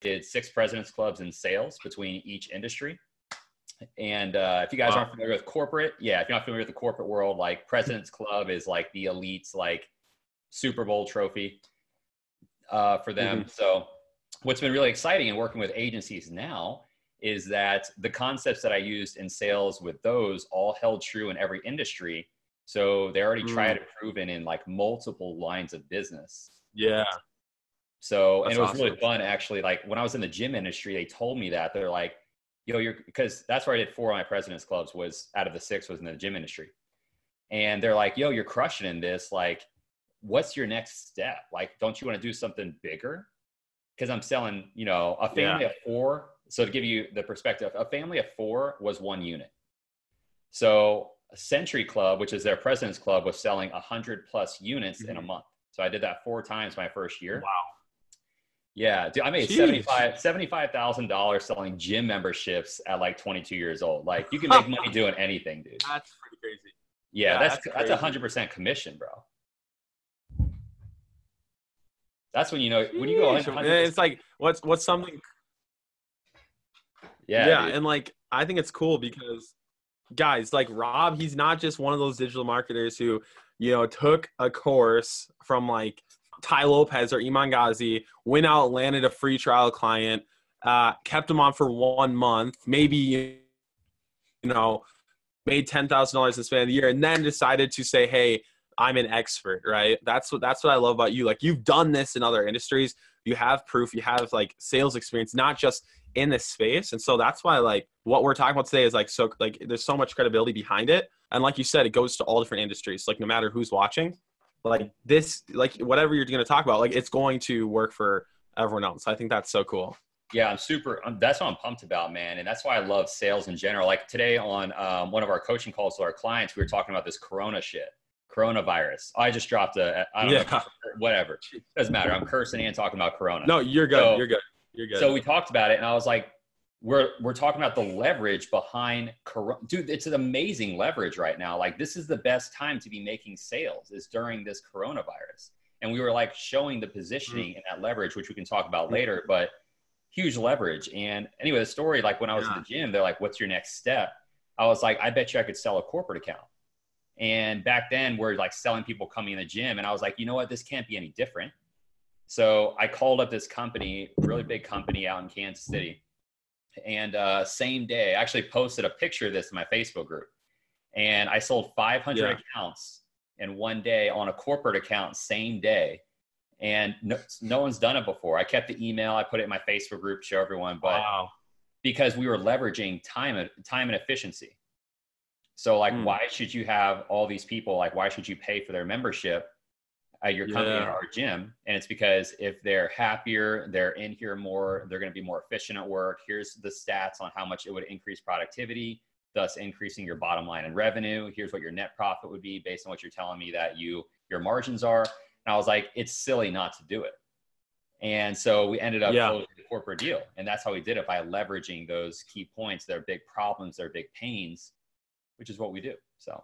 did six presidents clubs in sales between each industry. And uh, if you guys wow. aren't familiar with corporate, yeah, if you're not familiar with the corporate world, like President's Club is like the elites, like Super Bowl trophy uh, for them. Mm-hmm. So, what's been really exciting in working with agencies now is that the concepts that I used in sales with those all held true in every industry. So they already mm. tried and proven in like multiple lines of business. Yeah. So, That's and it was awesome. really fun actually. Like when I was in the gym industry, they told me that they're like, yo, you're because that's where I did four of my president's clubs was out of the six was in the gym industry. And they're like, yo, you're crushing in this. Like, what's your next step? Like, don't you want to do something bigger? Because I'm selling, you know, a family yeah. of four. So to give you the perspective, a family of four was one unit. So a Century Club, which is their president's club, was selling hundred plus units mm-hmm. in a mm-hmm. month. So I did that four times my first year. Wow. Yeah, dude, I made Jeez. 75 dollars selling gym memberships at like 22 years old. Like you can make money doing anything, dude. That's pretty crazy. Yeah, yeah that's that's a hundred percent commission, bro. That's when you know when you go. It's like what's what's something. Yeah, yeah, dude. and like I think it's cool because guys like Rob, he's not just one of those digital marketers who you know took a course from like Tai Lopez or Iman Ghazi, went out, landed a free trial client, uh, kept him on for one month, maybe, you know, made ten thousand dollars in the span of the year, and then decided to say, "Hey, I'm an expert." Right? That's what that's what I love about you. Like you've done this in other industries. You have proof. You have like sales experience, not just in this space. And so that's why like what we're talking about today is like so like there's so much credibility behind it. And like you said, it goes to all different industries. Like no matter who's watching, like this like whatever you're going to talk about like it's going to work for everyone else. I think that's so cool. Yeah i'm super that's what i'm pumped about man and that's why i love sales in general. Like today on um, one of our coaching calls to our clients we were talking about this corona shit coronavirus. I just dropped a i don't yeah. know whatever. Doesn't matter. I'm cursing and talking about corona. No you're good. So, you're good. You're good. So we talked about it and i was like we're we're talking about the leverage behind corona dude it's an amazing leverage right now. Like this is the best time to be making sales is during this coronavirus. And we were like showing the positioning mm. in that leverage which we can talk about later but huge leverage. And anyway the story like when i was yeah. in the gym they're like what's your next step? I was like i bet you i could sell a corporate account. And back then we're like selling people coming in the gym and i was like you know what? This can't be any different. So i called up this company really big company out in kansas city and uh, same day, I actually posted a picture of this in my Facebook group. And I sold 500 yeah. accounts in one day on a corporate account, same day. And no, no one's done it before. I kept the email, I put it in my Facebook group, to show everyone, but wow. because we were leveraging time, time and efficiency. So, like, mm. why should you have all these people? Like, why should you pay for their membership at your company yeah. or our gym. And it's because if they're happier, they're in here more, they're going to be more efficient at work. Here's the stats on how much it would increase productivity, thus increasing your bottom line and revenue. Here's what your net profit would be based on what you're telling me that you your margins are. And I was like, it's silly not to do it. And so we ended up yeah. closing the corporate deal. And that's how we did it by leveraging those key points, their big problems, their big pains, which is what we do. So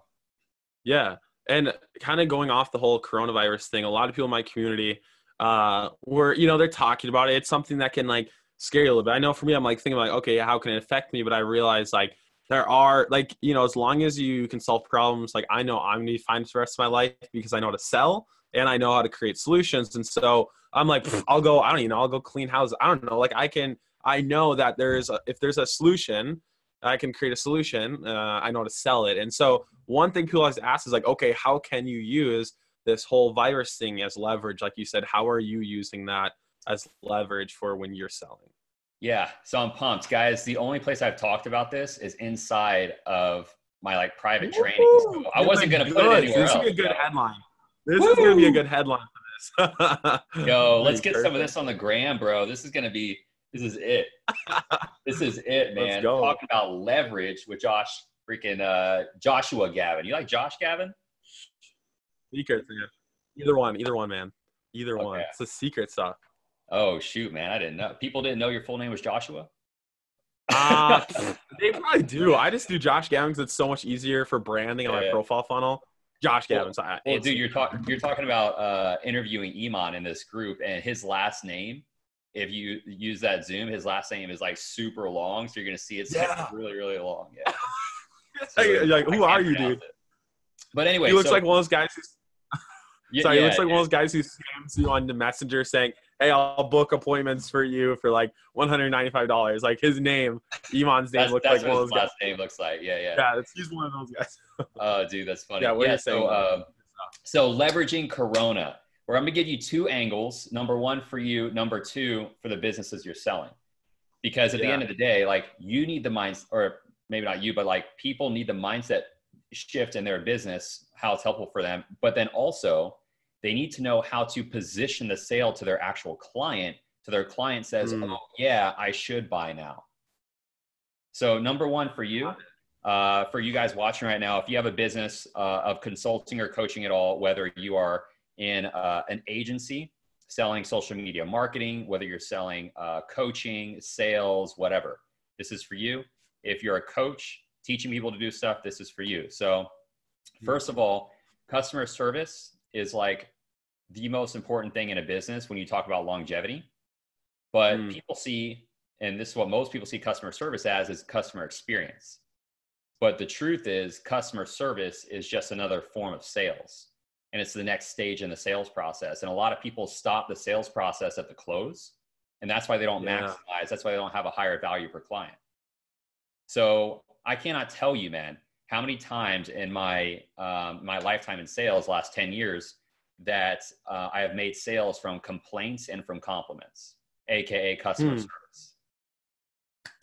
yeah and kind of going off the whole coronavirus thing, a lot of people in my community uh, were, you know, they're talking about it. It's something that can like scare you a little bit. I know for me, I'm like thinking like, okay, how can it affect me? But I realize like there are like, you know, as long as you can solve problems, like I know I'm gonna be fine for the rest of my life because I know how to sell and I know how to create solutions. And so I'm like, I'll go, I don't even know, I'll go clean houses. I don't know. Like I can, I know that there's a, if there's a solution I can create a solution. Uh, I know how to sell it. And so one thing people always ask is like, okay, how can you use this whole virus thing as leverage? Like you said, how are you using that as leverage for when you're selling? Yeah, so I'm pumped, guys. The only place I've talked about this is inside of my like private Woo! training. So I wasn't gonna put it anywhere this else. Is a good headline. This Woo! is gonna be a good headline for this. Yo, let's get some of this on the gram, bro. This is gonna be this is it. this is it, man. Talking about leverage with Josh freaking uh, Joshua Gavin. You like Josh Gavin? Secret, man. Either one, either one, man. Either okay. one. It's a secret stuff. Oh shoot, man! I didn't know. People didn't know your full name was Joshua. Uh, they probably do. I just do Josh Gavin because it's so much easier for branding on my yeah. profile funnel. Josh Gavin. Well, well dude, you're talking you're talking about uh, interviewing Iman in this group, and his last name if you use that Zoom, his last name is like super long, so you're gonna see it's Yeah. really, really long. Yeah. Like, like, who are you, dude? it. But anyway, he looks so- like one of those guys who's yeah, sorry, he looks like one of those guys who scams you on the messenger saying, Hey, I'll book appointments for you for like one hundred ninety five dollars. Like his name, Iman's name looks like one of those guys. last name looks like. Yeah, yeah. Yeah, it's, he's one of those guys. Oh, dude, that's funny. Yeah, what are you so, saying? uh, so leveraging Corona, where I'm gonna give you two angles. Number one for you. Number two for the businesses you're selling, because at the end of the day, like you need the minds, or maybe not you, but like people need the mindset shift in their business, how it's helpful for them. But then also, they need to know how to position the sale to their actual client. So their client says, Mm. "Oh yeah, I should buy now." So number one for you, uh, for you guys watching right now, if you have a business uh, of consulting or coaching at all, whether you are in uh, an agency selling social media marketing, whether you're selling uh, coaching, sales, whatever, this is for you. If you're a coach teaching people to do stuff, this is for you. So, first of all, customer service is like the most important thing in a business when you talk about longevity. But Mm. people see, and this is what most people see customer service as, is customer experience. But the truth is, customer service is just another form of sales. And it's the next stage in the sales process. And a lot of people stop the sales process at the close. And that's why they don't Yeah. maximize. That's why they don't have a higher value per client. So I cannot tell you, man, how many times in my um, my lifetime in sales, last 10 years, that uh, I have made sales from complaints and from compliments, aka customer Hmm. service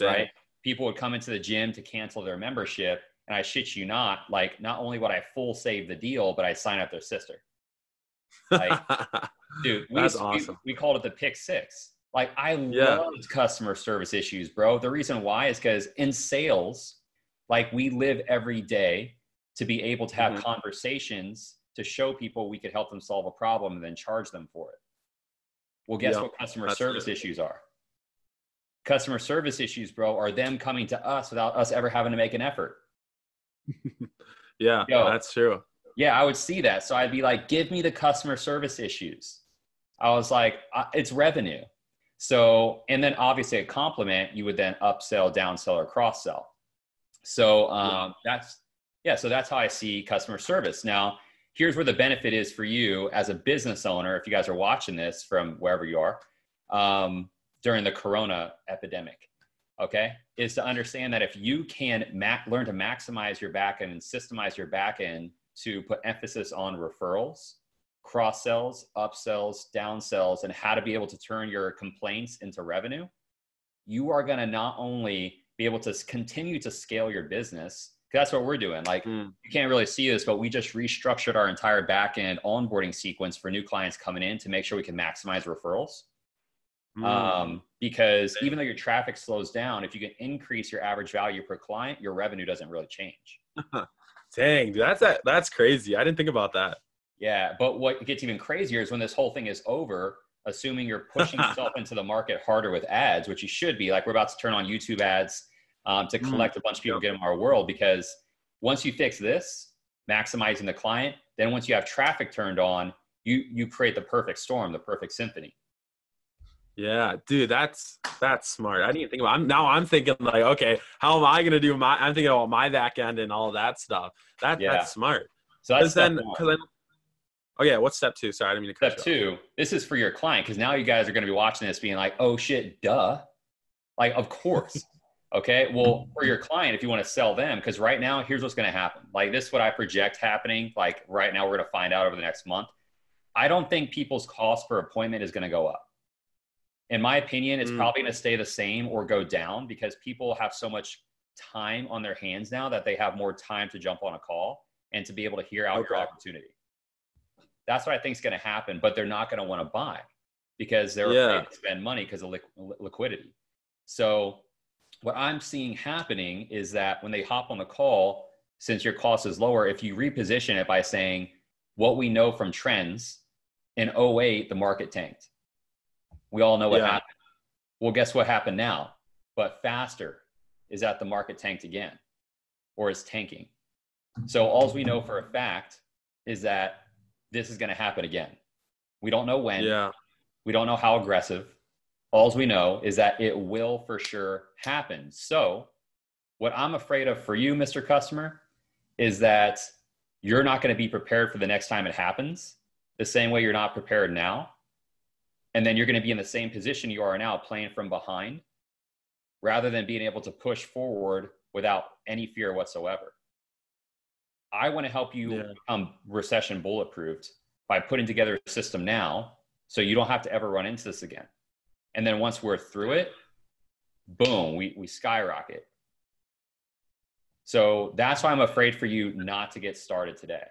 right? People would come into the gym to cancel their membership, and I shit you not, like not only would I full save the deal, but I sign up their sister. Like, Dude, we, That's used- we- awesome. we, called it the pick six. Like I Yeah. loved customer service issues, bro. The reason why is because in sales, like we live every day to be able to have Mhm. conversations to show people we could help them solve a problem and then charge them for it. Well, guess Yeah, what customer that's service right. issues are? Customer service issues, bro, are them coming to us without us ever having to make an effort. Yeah, Yo. that's true. Yeah, I would see that. So I'd be like, give me the customer service issues. I was like, it's revenue. So, and then obviously a compliment, you would then upsell, downsell, or cross sell. So um, that's, yeah, so that's how I see customer service. Now, here's where the benefit is for you as a business owner, if you guys are watching this from wherever you are um, during the corona epidemic, okay, is to understand that if you can ma- learn to maximize your back end and systemize your back end to put emphasis on referrals, cross sells, upsells, downsells, and how to be able to turn your complaints into revenue, you are going to not only be able to continue to scale your business. That's what we're doing. Like Mm. you can't really see this, but we just restructured our entire back end onboarding sequence for new clients coming in to make sure we can maximize referrals. Mm. Um, because even though your traffic slows down, if you can increase your average value per client, your revenue doesn't really change. Dang, dude, that's that, that's crazy. I didn't think about that. Yeah, but what gets even crazier is when this whole thing is over, assuming you're pushing yourself into the market harder with ads, which you should be. Like we're about to turn on YouTube ads um, to Mm, collect a bunch of people, get them our world. Because once you fix this, maximizing the client, then once you have traffic turned on, you you create the perfect storm, the perfect symphony. Yeah, dude, that's that's smart. I didn't even think about. I'm now I'm thinking like, okay, how am I gonna do my? I'm thinking about my back end and all that stuff. That Yeah. that's smart. So that's then, because then, oh yeah, what's step two? Sorry, I didn't mean to cut Step off. two, this is for your client because now you guys are going to be watching this being like, oh shit, duh. Like, of course. okay. Well, for your client, if you want to sell them, because right now, here's what's going to happen. Like, this is what I project happening. Like, right now, we're going to find out over the next month. I don't think people's cost per appointment is going to go up. In my opinion, it's Mm. probably going to stay the same or go down because people have so much time on their hands now that they have more time to jump on a call and to be able to hear out your opportunity. That's what I think is going to happen, but they're not going to want to buy because they're Yeah. afraid to spend money because of li- liquidity. So, what I'm seeing happening is that when they hop on the call, since your cost is lower, if you reposition it by saying, what we know from trends in 08, the market tanked. We all know what Yeah. happened. Well, guess what happened now? But faster is that the market tanked again or is tanking. So, all we know for a fact is that this is going to happen again. We don't know when. Yeah, We don't know how aggressive. All we know is that it will for sure happen. So, what I'm afraid of for you, Mr. Customer, is that you're not going to be prepared for the next time it happens the same way you're not prepared now. And then you're going to be in the same position you are now, playing from behind, rather than being able to push forward without any fear whatsoever. I want to help you yeah. become recession bulletproofed by putting together a system now so you don't have to ever run into this again. And then once we're through it, boom, we, we skyrocket. So that's why I'm afraid for you not to get started today.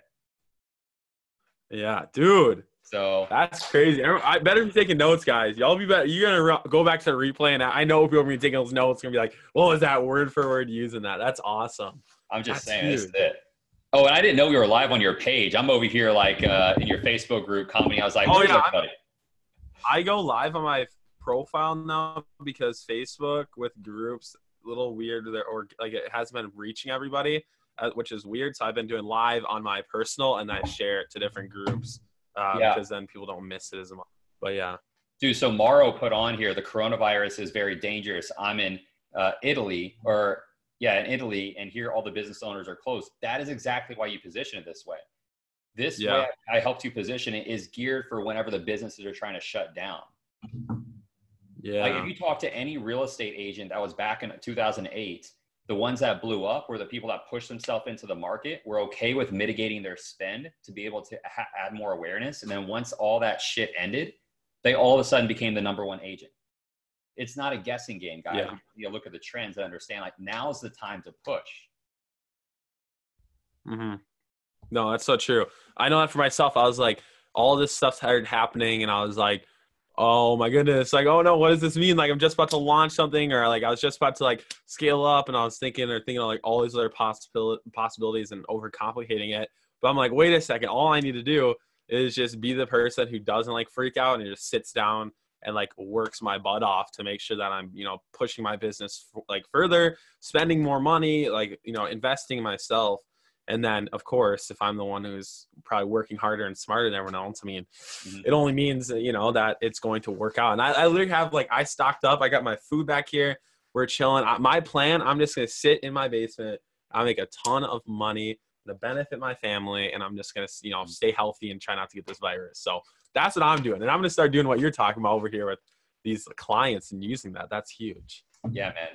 Yeah, dude. So that's crazy. I better be taking notes, guys. Y'all be better. You're gonna go back to the replay, and I know people are gonna be taking those notes. Gonna be like, "What was that word for word using that?" That's awesome. I'm just that's saying, huge. this is it. Oh, and I didn't know we were live on your page. I'm over here like uh, in your Facebook group commenting. I was like, "Oh yeah." I go live on my profile now because Facebook with groups a little weird there or like it hasn't been reaching everybody, uh, which is weird. So I've been doing live on my personal and I share it to different groups uh, yeah. because then people don't miss it as much. But yeah. Dude, so Maro put on here the coronavirus is very dangerous. I'm in uh, Italy or yeah, in Italy, and here all the business owners are closed. That is exactly why you position it this way. This yeah. way I helped you position it is geared for whenever the businesses are trying to shut down. Yeah. Like if you talk to any real estate agent that was back in 2008, the ones that blew up were the people that pushed themselves into the market, were okay with mitigating their spend to be able to ha- add more awareness. And then once all that shit ended, they all of a sudden became the number one agent it's not a guessing game, guys. Yeah. You look at the trends and understand like now's the time to push. Mm-hmm. No, that's so true. I know that for myself. I was like, all this stuff started happening, and I was like, oh my goodness, like, oh no, what does this mean? Like, I'm just about to launch something, or like, I was just about to like scale up, and I was thinking or thinking of, like all these other possibil- possibilities and overcomplicating it. But I'm like, wait a second, all I need to do is just be the person who doesn't like freak out and just sits down and like works my butt off to make sure that I'm, you know, pushing my business like further, spending more money, like, you know, investing in myself. And then, of course, if I'm the one who's probably working harder and smarter than everyone else, I mean, mm-hmm. it only means, you know, that it's going to work out. And I, I literally have like, I stocked up, I got my food back here. We're chilling. I, my plan, I'm just going to sit in my basement. I make a ton of money to benefit my family, and I'm just going to, you know, stay healthy and try not to get this virus. So that's what I'm doing. And I'm going to start doing what you're talking about over here with these clients and using that. That's huge. Yeah, man.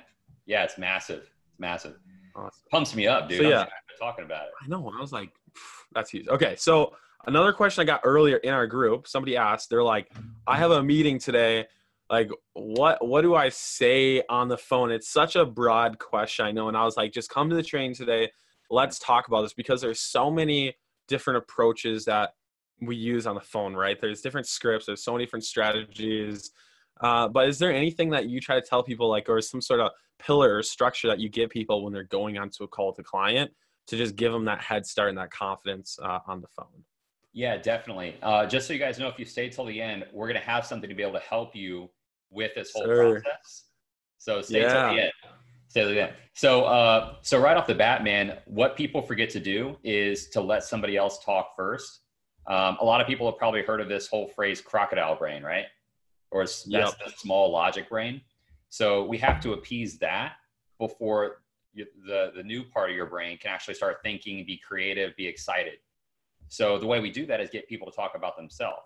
Yeah, it's massive. It's massive. Awesome. Pumps me up, dude. So, yeah. talking about it. I know. I was like, that's huge. Okay. So another question I got earlier in our group, somebody asked, they're like, I have a meeting today. Like, what what do I say on the phone? It's such a broad question, I know. And I was like, just come to the training today. Let's talk about this because there's so many different approaches that we use on the phone, right? There's different scripts, there's so many different strategies. Uh, but is there anything that you try to tell people, like, or some sort of pillar or structure that you give people when they're going onto a call to client to just give them that head start and that confidence uh, on the phone? Yeah, definitely. Uh, just so you guys know, if you stay till the end, we're going to have something to be able to help you with this whole sure. process. So stay yeah. till the end. Stay till the end. So, uh, so right off the bat, man, what people forget to do is to let somebody else talk first. Um, a lot of people have probably heard of this whole phrase crocodile brain, right? Or that's yep. the small logic brain. So we have to appease that before the, the new part of your brain can actually start thinking, be creative, be excited. So the way we do that is get people to talk about themselves.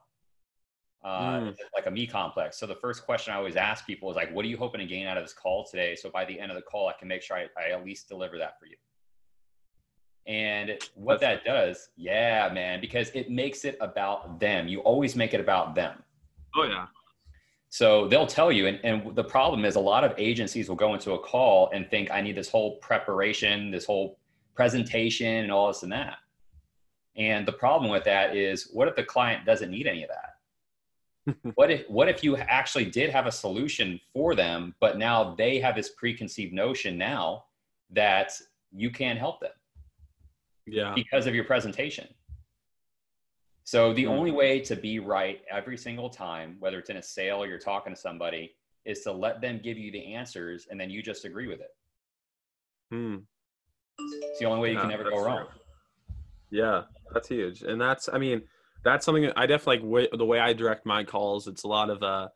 Uh, mm. like a me complex. So the first question I always ask people is like, what are you hoping to gain out of this call today? So by the end of the call, I can make sure I, I at least deliver that for you. And what that does, yeah, man, because it makes it about them. You always make it about them. Oh, yeah. So they'll tell you. And, and the problem is, a lot of agencies will go into a call and think, I need this whole preparation, this whole presentation, and all this and that. And the problem with that is, what if the client doesn't need any of that? what if what if you actually did have a solution for them, but now they have this preconceived notion now that you can't help them? yeah because of your presentation so the mm-hmm. only way to be right every single time whether it's in a sale or you're talking to somebody is to let them give you the answers and then you just agree with it hmm. it's the only way you yeah, can never go wrong true. yeah that's huge and that's i mean that's something i definitely like the way i direct my calls it's a lot of uh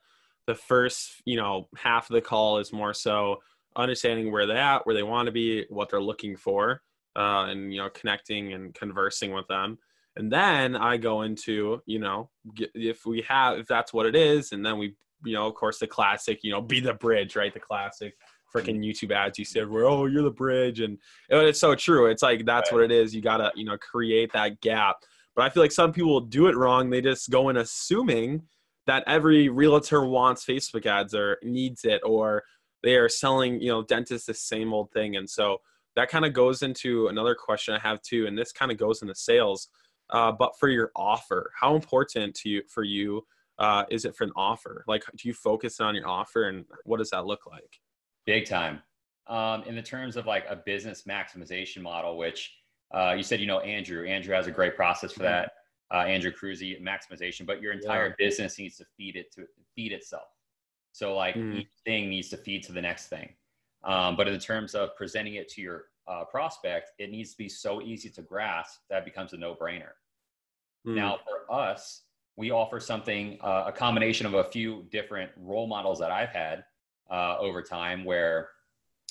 the first you know half of the call is more so understanding where they're at where they want to be what they're looking for uh, and you know connecting and conversing with them and then i go into you know if we have if that's what it is and then we you know of course the classic you know be the bridge right? The classic freaking mm-hmm. youtube ads. You said where oh you're the bridge and it's so true. It's like that's right. what it is. You gotta you know create that gap. But i feel like some people do it wrong. They just go in assuming that every realtor wants facebook ads or needs it or they are selling you know dentists the same old thing. And so that kind of goes into another question i have too and this kind of goes into sales uh, but for your offer how important to you for you uh, is it for an offer like do you focus on your offer and what does that look like big time um, in the terms of like a business maximization model which uh, you said you know andrew andrew has a great process for mm-hmm. that uh, andrew cruzy maximization but your entire yeah. business needs to feed it to feed itself so like mm. each thing needs to feed to the next thing. Um, but in terms of presenting it to your uh, prospect, it needs to be so easy to grasp that becomes a no-brainer. Mm. Now for us, we offer something, uh, a combination of a few different role models that I've had uh, over time where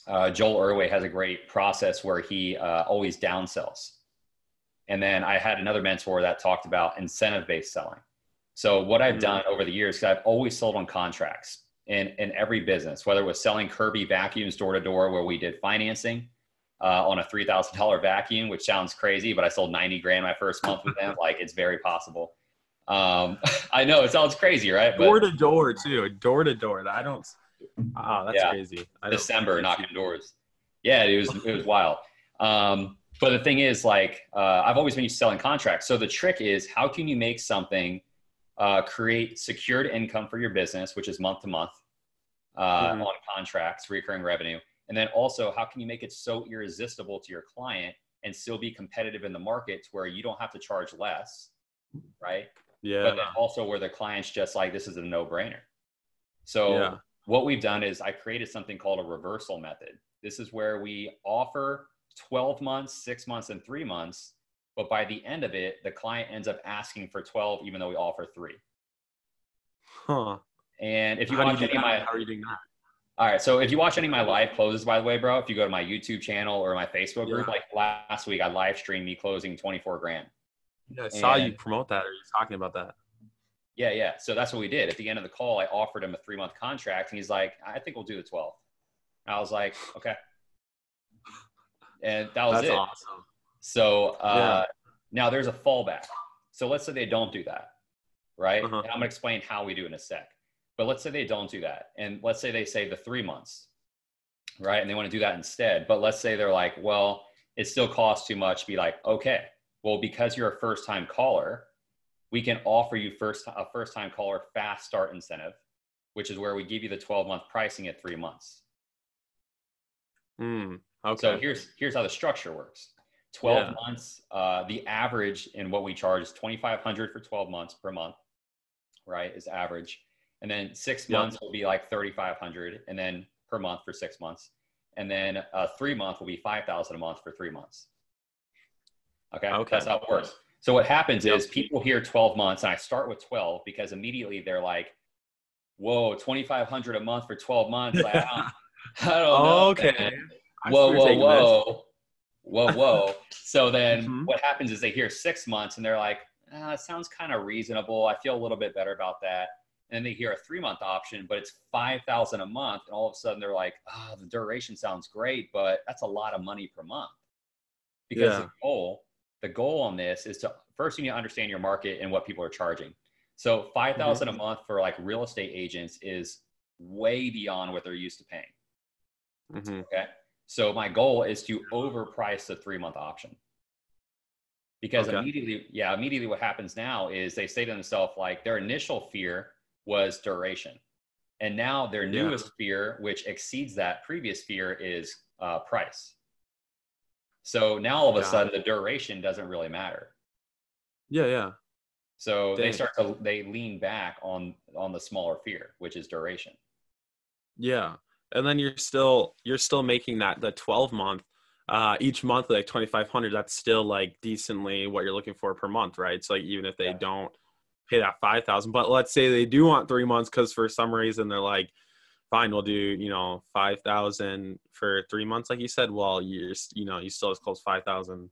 uh, Joel Erway has a great process where he uh, always downsells. And then I had another mentor that talked about incentive-based selling. So what I've mm. done over the years, because I've always sold on contracts in, in every business, whether it was selling Kirby vacuums door to door, where we did financing uh, on a $3,000 vacuum, which sounds crazy, but I sold 90 grand my first month with them. like it's very possible. Um, I know it sounds crazy, right? Door to door too, door to door. I don't, oh, that's yeah. crazy. December knocking doors. Yeah, it was, it was wild. Um, but the thing is like, uh, I've always been used to selling contracts. So the trick is how can you make something uh, create secured income for your business, which is month to month, uh, mm-hmm. on contracts, recurring revenue. And then also, how can you make it so irresistible to your client and still be competitive in the market to where you don't have to charge less, right? Yeah. But then also where the client's just like, this is a no brainer. So, yeah. what we've done is I created something called a reversal method. This is where we offer 12 months, six months, and three months. But by the end of it, the client ends up asking for 12, even though we offer three. Huh. And if you how watch any of my, how are you doing that? All right. So if you watch any of my live closes, by the way, bro, if you go to my YouTube channel or my Facebook group, yeah. like last week, I live streamed me closing 24 grand. Yeah, I saw and, you promote that or you talking about that. Yeah, yeah. So that's what we did. At the end of the call, I offered him a three month contract and he's like, I think we'll do the 12. I was like, okay. And that was that's it. awesome. So uh, yeah. now there's a fallback. So let's say they don't do that, right? Uh-huh. And I'm going to explain how we do in a sec. But let's say they don't do that. And let's say they say the three months, right? And they want to do that instead. But let's say they're like, well, it still costs too much. Be like, okay, well, because you're a first time caller, we can offer you first a first time caller fast start incentive, which is where we give you the 12 month pricing at three months. Hmm. okay. So here's here's how the structure works. 12 yeah. months, uh, the average in what we charge is 2,500 for 12 months per month, right? Is average and then six yep. months will be like 3500 and then per month for six months. And then uh, three month will be 5000 a month for three months. Okay? okay. That's how it works. So what happens yep. is people hear 12 months and i start with 12 because immediately they're like whoa 2500 a month for 12 months? Like, I don't, I don't know. Okay. Whoa whoa whoa. Whoa whoa. So then mm-hmm. what happens is they hear six months and they're like ah, it sounds kind of reasonable. I feel a little bit better about that and they hear a three month option, but it's 5,000 a month. And all of a sudden they're like, oh, the duration sounds great, but that's a lot of money per month. Because yeah. the goal, the goal on this is to first you need to understand your market and what people are charging. So 5,000 mm-hmm. a month for like real estate agents is way beyond what they're used to paying. Mm-hmm. Okay. So my goal is to overprice the three month option because okay. immediately, yeah, immediately what happens now is they say to themselves, like their initial fear was duration. And now their newest yeah. fear, which exceeds that previous fear, is uh, price. So now all of a yeah. sudden the duration doesn't really matter. Yeah, yeah. So Dang. they start to they lean back on on the smaller fear, which is duration. Yeah. And then you're still you're still making that the 12 month uh each month like 2500 that's still like decently what you're looking for per month, right? So like even if they yeah. don't pay that five thousand. But let's say they do want three months because for some reason they're like, fine, we'll do you know five thousand for three months, like you said. Well, you're you know you still as close five thousand.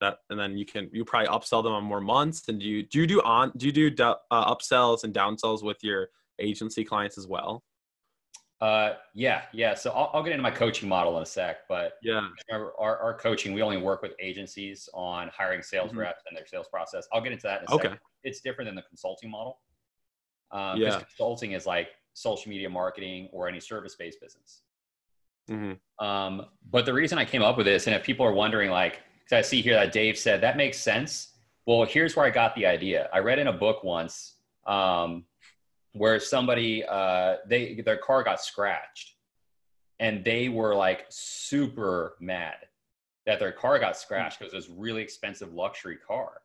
That and then you can you probably upsell them on more months. And do you do you do on do you do uh, upsells and downsells with your agency clients as well? Uh, yeah, yeah. So I'll, I'll get into my coaching model in a sec, but yeah, our, our coaching, we only work with agencies on hiring sales mm-hmm. reps and their sales process. I'll get into that in a okay. It's different than the consulting model. Um, yeah. Consulting is like social media marketing or any service-based business. Mm-hmm. Um, but the reason I came up with this, and if people are wondering, like, because I see here that Dave said that makes sense. Well, here's where I got the idea. I read in a book once. Um, where somebody uh, they their car got scratched and they were like super mad that their car got scratched because it was really expensive luxury car.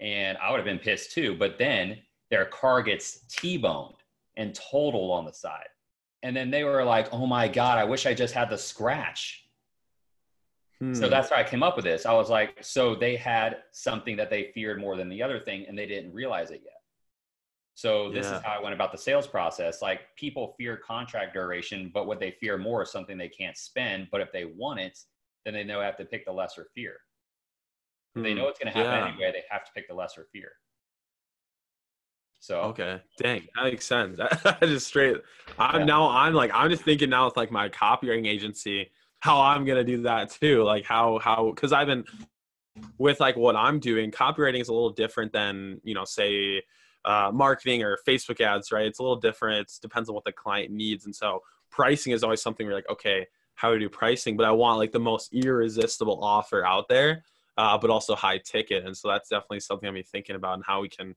And i would have been pissed too but then their car gets t-boned and totaled on the side. And then they were like oh my god i wish i just had the scratch. Hmm. so that's why i came up with this. I was like so they had something that they feared more than the other thing and they didn't realize it yet so this yeah. is how I went about the sales process. Like people fear contract duration, but what they fear more is something they can't spend. But if they want it, then they know they have to pick the lesser fear. Hmm. They know it's going to happen yeah. anyway. They have to pick the lesser fear. So okay, dang, that makes sense. That just straight. I'm yeah. now. I'm like I'm just thinking now with like my copywriting agency, how I'm gonna do that too. Like how how because I've been with like what I'm doing. Copywriting is a little different than you know say uh, marketing or Facebook ads, right? It's a little different. It depends on what the client needs. And so pricing is always something we're like, okay, how do we do pricing? But I want like the most irresistible offer out there, uh, but also high ticket. And so that's definitely something I'm thinking about and how we can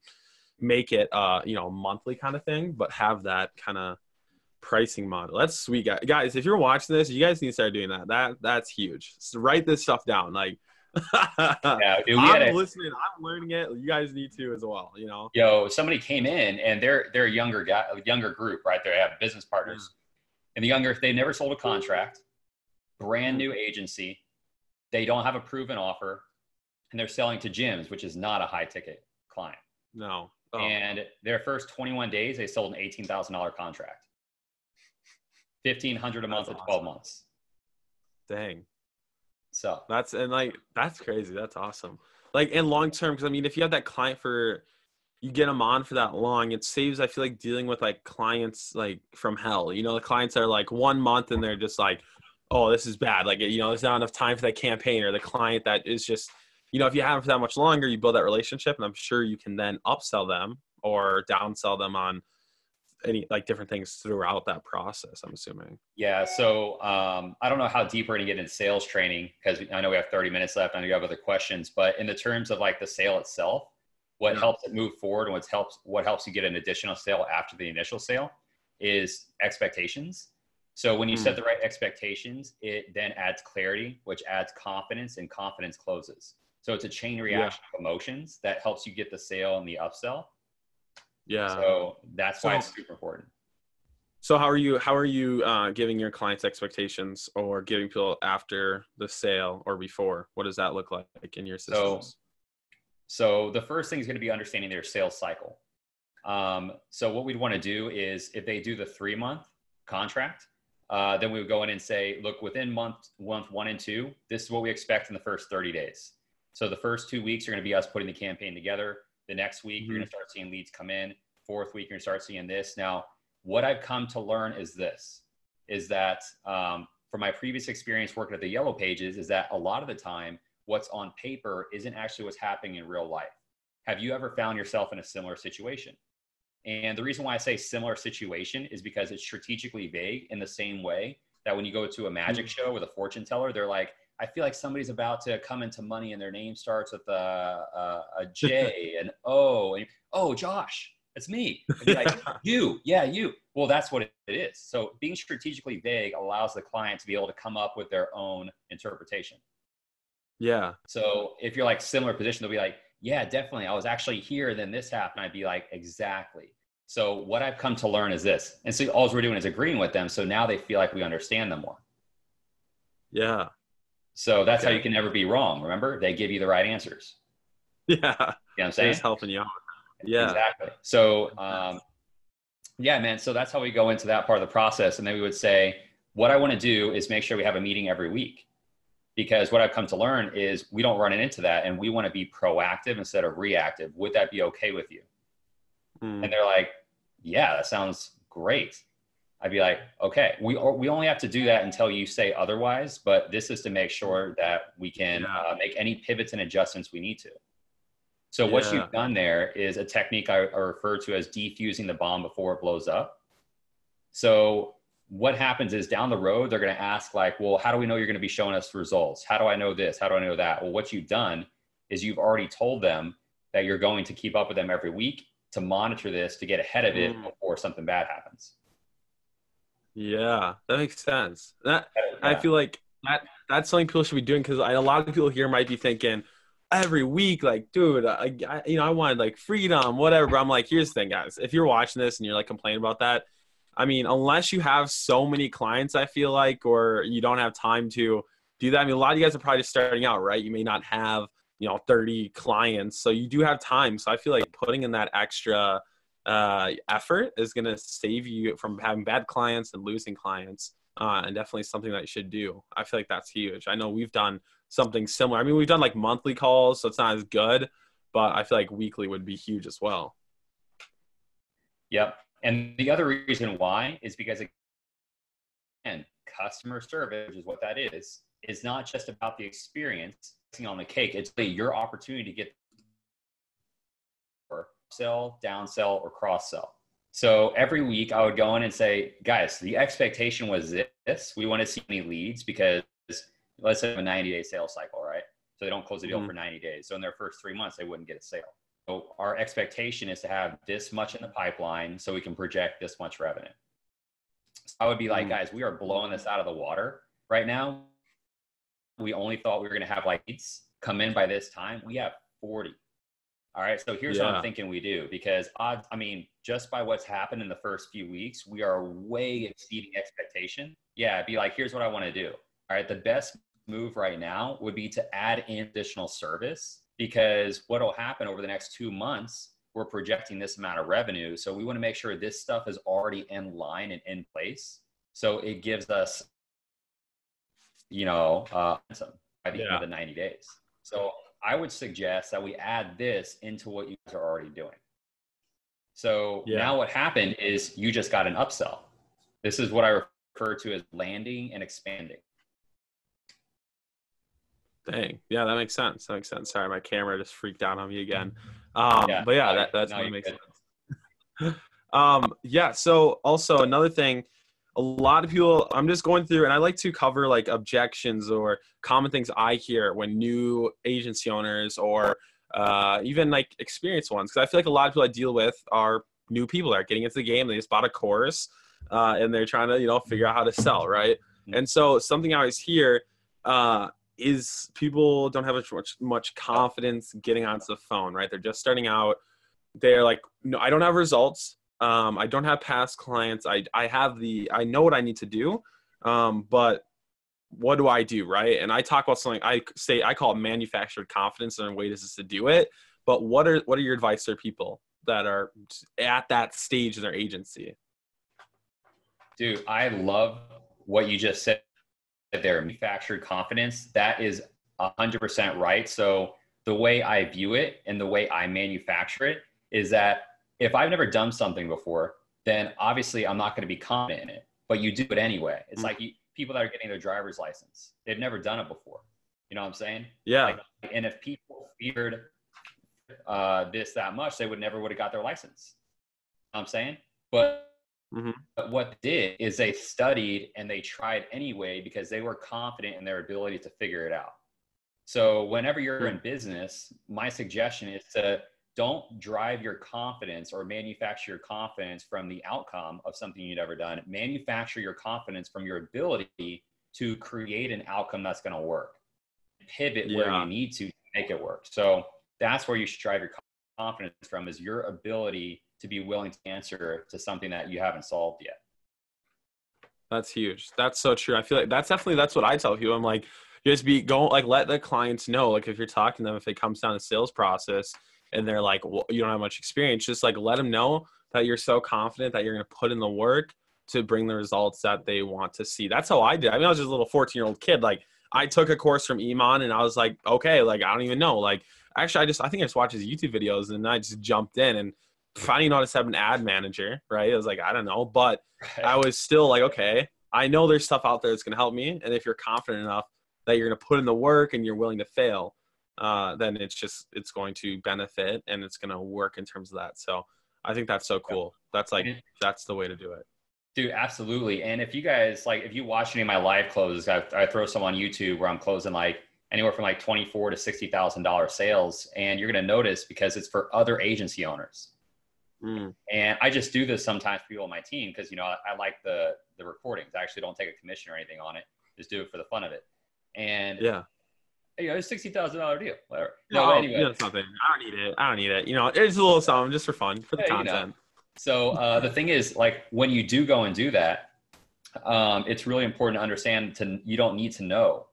make it, uh, you know, monthly kind of thing, but have that kind of pricing model. That's sweet, guys. If you're watching this, you guys need to start doing that. That that's huge. So write this stuff down. Like yeah, dude, I'm listening. I'm learning it. You guys need to as well. You know. Yo, somebody came in and they're they're a younger guy, a younger group, right? They have business partners, mm. and the younger if they never sold a contract, brand new agency, they don't have a proven offer, and they're selling to gyms, which is not a high ticket client. No. Oh. And their first 21 days, they sold an $18,000 contract. 1500 a month at 12 months. Dang. So that's and like that's crazy. That's awesome. Like in long term, because I mean, if you have that client for you get them on for that long, it saves. I feel like dealing with like clients like from hell. You know, the clients are like one month and they're just like, oh, this is bad. Like you know, there's not enough time for that campaign or the client that is just, you know, if you have them for that much longer, you build that relationship, and I'm sure you can then upsell them or downsell them on any like different things throughout that process i'm assuming yeah so um, i don't know how deep we're going to get in sales training because i know we have 30 minutes left i know you have other questions but in the terms of like the sale itself what yeah. helps it move forward and what helps what helps you get an additional sale after the initial sale is expectations so when you mm. set hmm. the right expectations it then adds clarity which adds confidence and confidence closes so it's a chain reaction yeah. of emotions that helps you get the sale and the upsell yeah. So that's so, why it's super important. So how are you? How are you uh, giving your clients expectations, or giving people after the sale or before? What does that look like in your systems? So, so the first thing is going to be understanding their sales cycle. Um, so what we'd want to do is if they do the three month contract, uh, then we would go in and say, look, within month month one and two, this is what we expect in the first 30 days. So the first two weeks are going to be us putting the campaign together. The next week, mm-hmm. you're going to start seeing leads come in. Fourth week, you're going to start seeing this. Now, what I've come to learn is this is that um, from my previous experience working at the yellow pages, is that a lot of the time, what's on paper isn't actually what's happening in real life. Have you ever found yourself in a similar situation? And the reason why I say similar situation is because it's strategically vague in the same way that when you go to a magic mm-hmm. show with a fortune teller, they're like, I feel like somebody's about to come into money and their name starts with a, a, a J and O. And, oh, Josh, it's me. Like, you, yeah, you. Well, that's what it is. So being strategically vague allows the client to be able to come up with their own interpretation. Yeah. So if you're like similar position, they'll be like, yeah, definitely. I was actually here, then this happened. I'd be like, exactly. So what I've come to learn is this. And so all we're doing is agreeing with them. So now they feel like we understand them more. Yeah. So that's okay. how you can never be wrong. Remember, they give you the right answers. Yeah. You know what I'm saying? helping you out. Yeah. Exactly. So, um, yeah, man. So that's how we go into that part of the process. And then we would say, what I want to do is make sure we have a meeting every week. Because what I've come to learn is we don't run into that and we want to be proactive instead of reactive. Would that be okay with you? Mm. And they're like, yeah, that sounds great. I'd be like, okay, we, we only have to do that until you say otherwise, but this is to make sure that we can uh, make any pivots and adjustments we need to. So what Yeah. you've done there is a technique I, I refer to as defusing the bomb before it blows up. So what happens is down the road, they're going to ask like, well, how do we know you're going to be showing us results? How do I know this? How do I know that? Well, what you've done is you've already told them that you're going to keep up with them every week to monitor this to get ahead of it Mm. before something bad happens. Yeah, that makes sense. That I feel like that that's something people should be doing because a lot of people here might be thinking every week, like, dude, I, I, you know, I wanted like freedom, whatever. But I'm like, here's the thing, guys. If you're watching this and you're like complaining about that, I mean, unless you have so many clients, I feel like, or you don't have time to do that. I mean, a lot of you guys are probably just starting out, right? You may not have, you know, 30 clients, so you do have time. So I feel like putting in that extra uh, effort is going to save you from having bad clients and losing clients. Uh, and definitely something that you should do. I feel like that's huge. I know we've done something similar. I mean, we've done like monthly calls, so it's not as good, but I feel like weekly would be huge as well. Yep. And the other reason why is because again, customer service, which is what that is, is not just about the experience on the cake. It's your opportunity to get or sell, downsell, or cross sell. So every week I would go in and say, guys, the expectation was this. We want to see any leads because let's say a 90 day sales cycle, right? So they don't close the deal Mhm. for 90 days. So in their first three months, they wouldn't get a sale. So our expectation is to have this much in the pipeline so we can project this much revenue. So I would be like, Mm. guys, we are blowing this out of the water right now. We only thought we were going to have like leads come in by this time. We have 40. All right. So here's what I'm thinking we do because odds, I mean, just by what's happened in the first few weeks, we are way exceeding expectation. Yeah. Be like, here's what I want to do. All right. The best move right now would be to add in additional service because what will happen over the next two months, we're projecting this amount of revenue. So we want to make sure this stuff is already in line and in place. So it gives us, you know, uh, some by the end of the 90 days. So I would suggest that we add this into what you guys are already doing. So Yeah. now what happened is you just got an upsell. This is what I refer to as landing and expanding. Dang. Yeah, that makes sense. That makes sense. Sorry, my camera just freaked out on me again. Um, Yeah, but yeah, no, that, that's no, what makes good. sense. um, yeah. So also another thing, a lot of people, I'm just going through and I like to cover like objections or common things I hear when new agency owners or uh, even like experienced ones. Cause I feel like a lot of people I deal with are new people that are getting into the game. They just bought a course uh, and they're trying to, you know, figure out how to sell. Right. Mhm. And so something I always hear, uh, is people don't have as much much confidence getting onto the phone, right? They're just starting out. They're like, no, I don't have results. Um, I don't have past clients. I I have the I know what I need to do, um, but what do I do, right? And I talk about something I say I call it manufactured confidence, and the way this is to do it. But what are what are your advice for people that are at that stage in their agency? Dude, I love what you just said there. Manufactured confidence. That is hundred percent right. So the way I view it and the way I manufacture it is that if I've never done something before, then obviously I'm not going to be confident in it. But you do it anyway. It's Mhm. like you, people that are getting their driver's license. They've never done it before. You know what I'm saying? Yeah, Like, and if people feared uh, this that much, they would never would have got their license. You know what I'm saying, but Mhm. but what they did is they studied and they tried anyway because they were confident in their ability to figure it out. So whenever you're in business, my suggestion is to don't drive your confidence or manufacture your confidence from the outcome of something you've ever done. Manufacture your confidence from your ability to create an outcome that's going to work. Pivot where you need to to make it work. So that's where you should drive your confidence from is your ability to be willing to answer to something that you haven't solved yet. That's huge. That's so true. I feel like that's definitely that's what I tell people. I'm like, just be go like let the clients know. Like if you're talking to them, if it comes down to sales process and they're like, well, you don't have much experience, just like let them know that you're so confident that you're going to put in the work to bring the results that they want to see. That's how I did. I mean, I was just a little 14 year old kid. Like I took a course from Iman and I was like, okay, like I don't even know. Like actually, I just I think I just watched his YouTube videos and I just jumped in and didn't know how to set an ad manager, right? I was like, I don't know, but right. I was still like, okay, I know there's stuff out there that's gonna help me, and if you're confident enough that you're gonna put in the work and you're willing to fail, uh, then it's just it's going to benefit and it's gonna work in terms of that. So I think that's so cool. That's like that's the way to do it. Dude, absolutely. And if you guys like, if you watch any of my live closes, I, I throw some on YouTube where I'm closing like anywhere from like twenty-four to sixty thousand dollar sales, and you're gonna notice because it's for other agency owners. Mm. And I just do this sometimes for people on my team because you know I, I, like the the recordings. I actually don't take a commission or anything on it. Just do it for the fun of it. And yeah, you know, it's sixty thousand dollar deal. Whatever. No, no anyway, you know something. I don't need it. I don't need it. You know, it's a little something just for fun for the yeah, content. You know. So uh, the thing is, like when you do go and do that, um, it's really important to understand to you don't need to know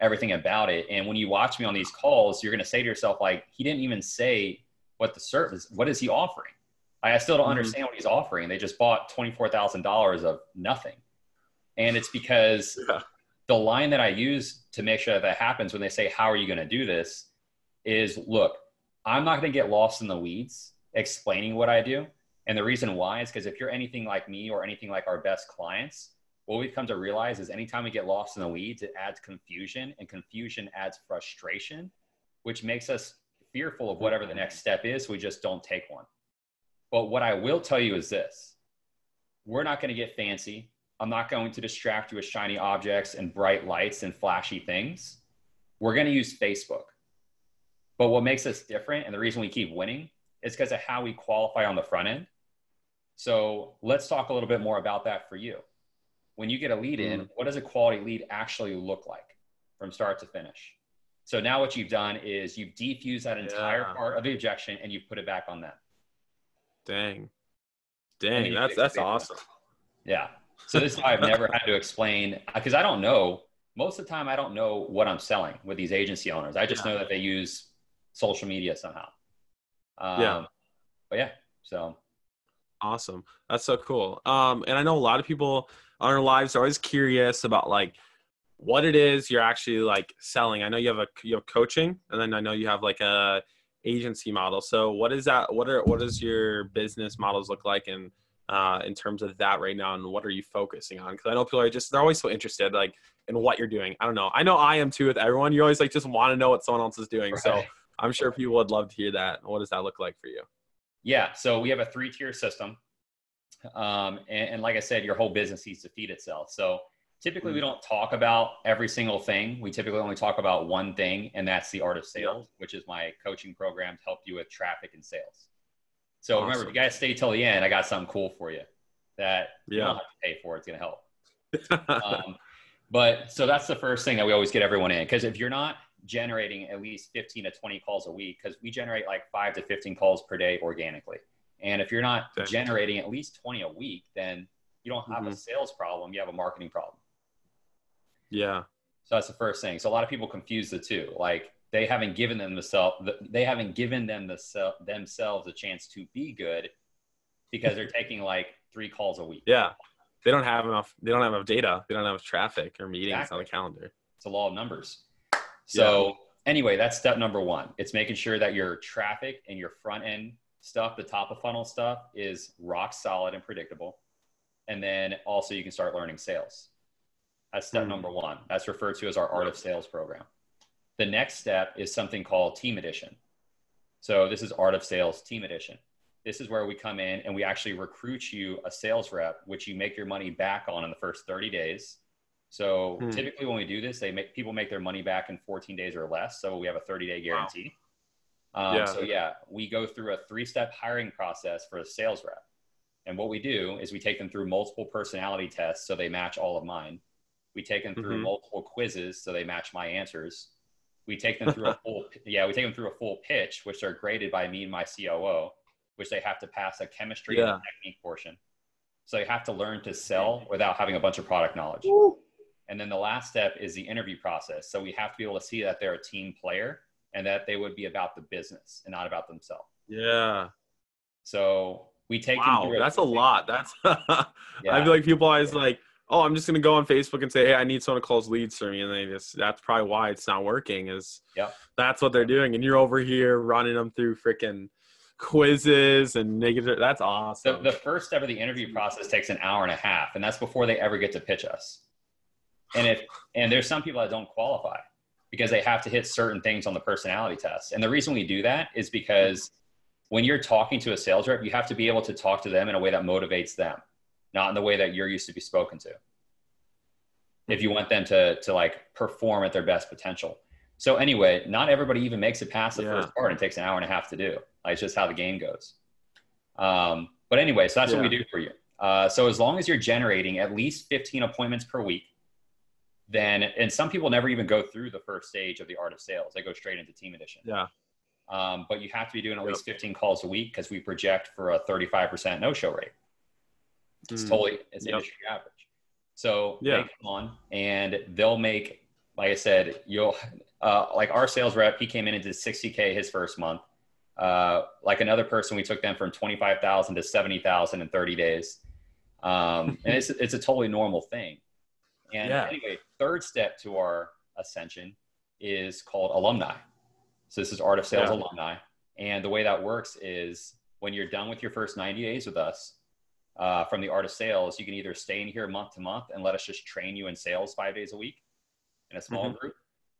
everything about it. And when you watch me on these calls, you're going to say to yourself, like, he didn't even say what the service, what is he offering? I still don't mm-hmm. understand what he's offering. They just bought $24,000 of nothing. And it's because yeah. The line that I use to make sure that, that happens when they say, How are you going to do this? is look, I'm not going to get lost in the weeds explaining what I do. And the reason why is because if you're anything like me or anything like our best clients, what we've come to realize is anytime we get lost in the weeds, it adds confusion, and confusion adds frustration, which makes us fearful of whatever the next step is. So we just don't take one. But what I will tell you is this we're not going to get fancy. I'm not going to distract you with shiny objects and bright lights and flashy things. We're going to use Facebook. But what makes us different and the reason we keep winning is because of how we qualify on the front end. So let's talk a little bit more about that for you. When you get a lead in, mm. what does a quality lead actually look like from start to finish? So now what you've done is you've defused that entire yeah. part of the objection and you've put it back on them. Dang. Dang, that's that's awesome. Yeah. So this is why I've never had to explain because I don't know. Most of the time, I don't know what I'm selling with these agency owners. I just yeah. know that they use social media somehow. Um, yeah. But yeah, so awesome. That's so cool. Um, and I know a lot of people on our lives are always curious about like what it is you're actually like selling. I know you have a you have coaching, and then I know you have like a agency model. So what is that? What are what does your business models look like in uh, in terms of that right now, and what are you focusing on? Because I know people are just they're always so interested like in what you're doing. I don't know. I know I am too with everyone. You always like just want to know what someone else is doing. Right. So I'm sure people would love to hear that. What does that look like for you? Yeah. So we have a three tier system. Um, and, and like I said, your whole business needs to feed itself. So Typically, we mm. don't talk about every single thing. We typically only talk about one thing, and that's the art of sales, which is my coaching program to help you with traffic and sales. So awesome. remember, if you guys stay till the end, I got something cool for you that yeah. you don't have to pay for. It's going to help. um, but so that's the first thing that we always get everyone in. Because if you're not generating at least 15 to 20 calls a week, because we generate like five to 15 calls per day organically. And if you're not generating at least 20 a week, then you don't have mm-hmm. a sales problem, you have a marketing problem. Yeah. So that's the first thing. So a lot of people confuse the two. Like they haven't given them the self, they haven't given them the themselves a chance to be good because they're taking like three calls a week. Yeah. They don't have enough. They don't have enough data. They don't have enough traffic or meetings exactly. on the calendar. It's a law of numbers. So yeah. anyway, that's step number one. It's making sure that your traffic and your front end stuff, the top of funnel stuff is rock solid and predictable. And then also you can start learning sales. That's step mm. number one. That's referred to as our Art of Sales program. The next step is something called Team Edition. So this is Art of Sales Team Edition. This is where we come in and we actually recruit you a sales rep, which you make your money back on in the first 30 days. So mm. typically when we do this, they make people make their money back in 14 days or less. So we have a 30 day guarantee. Wow. Um, yeah. So yeah, we go through a three step hiring process for a sales rep. And what we do is we take them through multiple personality tests so they match all of mine. We take them through mm-hmm. multiple quizzes so they match my answers. We take them through a full yeah, we take them through a full pitch, which are graded by me and my COO, which they have to pass a chemistry yeah. and technique portion. So they have to learn to sell without having a bunch of product knowledge. Ooh. And then the last step is the interview process. So we have to be able to see that they're a team player and that they would be about the business and not about themselves. Yeah. So we take Wow, them through that's a lot. That's I feel like people always like, oh, I'm just gonna go on Facebook and say, hey, I need someone to close leads for me, and they just that's probably why it's not working. Is yeah, that's what they're doing, and you're over here running them through freaking quizzes and negative. That's The, awesome. the first step of the interview process takes an hour and a half, and that's before they ever get to pitch us. And if and there's some people that don't qualify because they have to hit certain things on the personality test. And the reason we do that is because when you're talking to a sales rep, you have to be able to talk to them in a way that motivates them, not in the way that you're used to be spoken to. If you want them to to like perform at their best potential. So anyway, not everybody even makes it past the Yeah. first part. It takes an hour and a half to do. Like, it's just how the game goes. Um, but anyway, so that's what we do for you. Uh, so as long as you're generating at least 15 appointments per week, then and some people never even go through the first stage of the art of sales. They go straight into team edition. yeah. Um, but you have to be doing at least 15 calls a week because we project for a 35% no-show rate. It's Mm. totally it's Yep. industry average. So Yeah. they come on and they'll make, like I said, you'll uh, like our sales rep. He came in and did 60k his first month. Uh, like another person, we took them from 25,000 to 70,000 in 30 days. Um, and it's it's a totally normal thing. And Yeah. anyway, third step to our ascension is called alumni. So this is Art of Sales Yeah. alumni. And the way that works is when you're done with your first 90 days with us uh, from the Art of Sales, you can either stay in here month to month and let us just train you in sales five days a week in a small Mhm. group,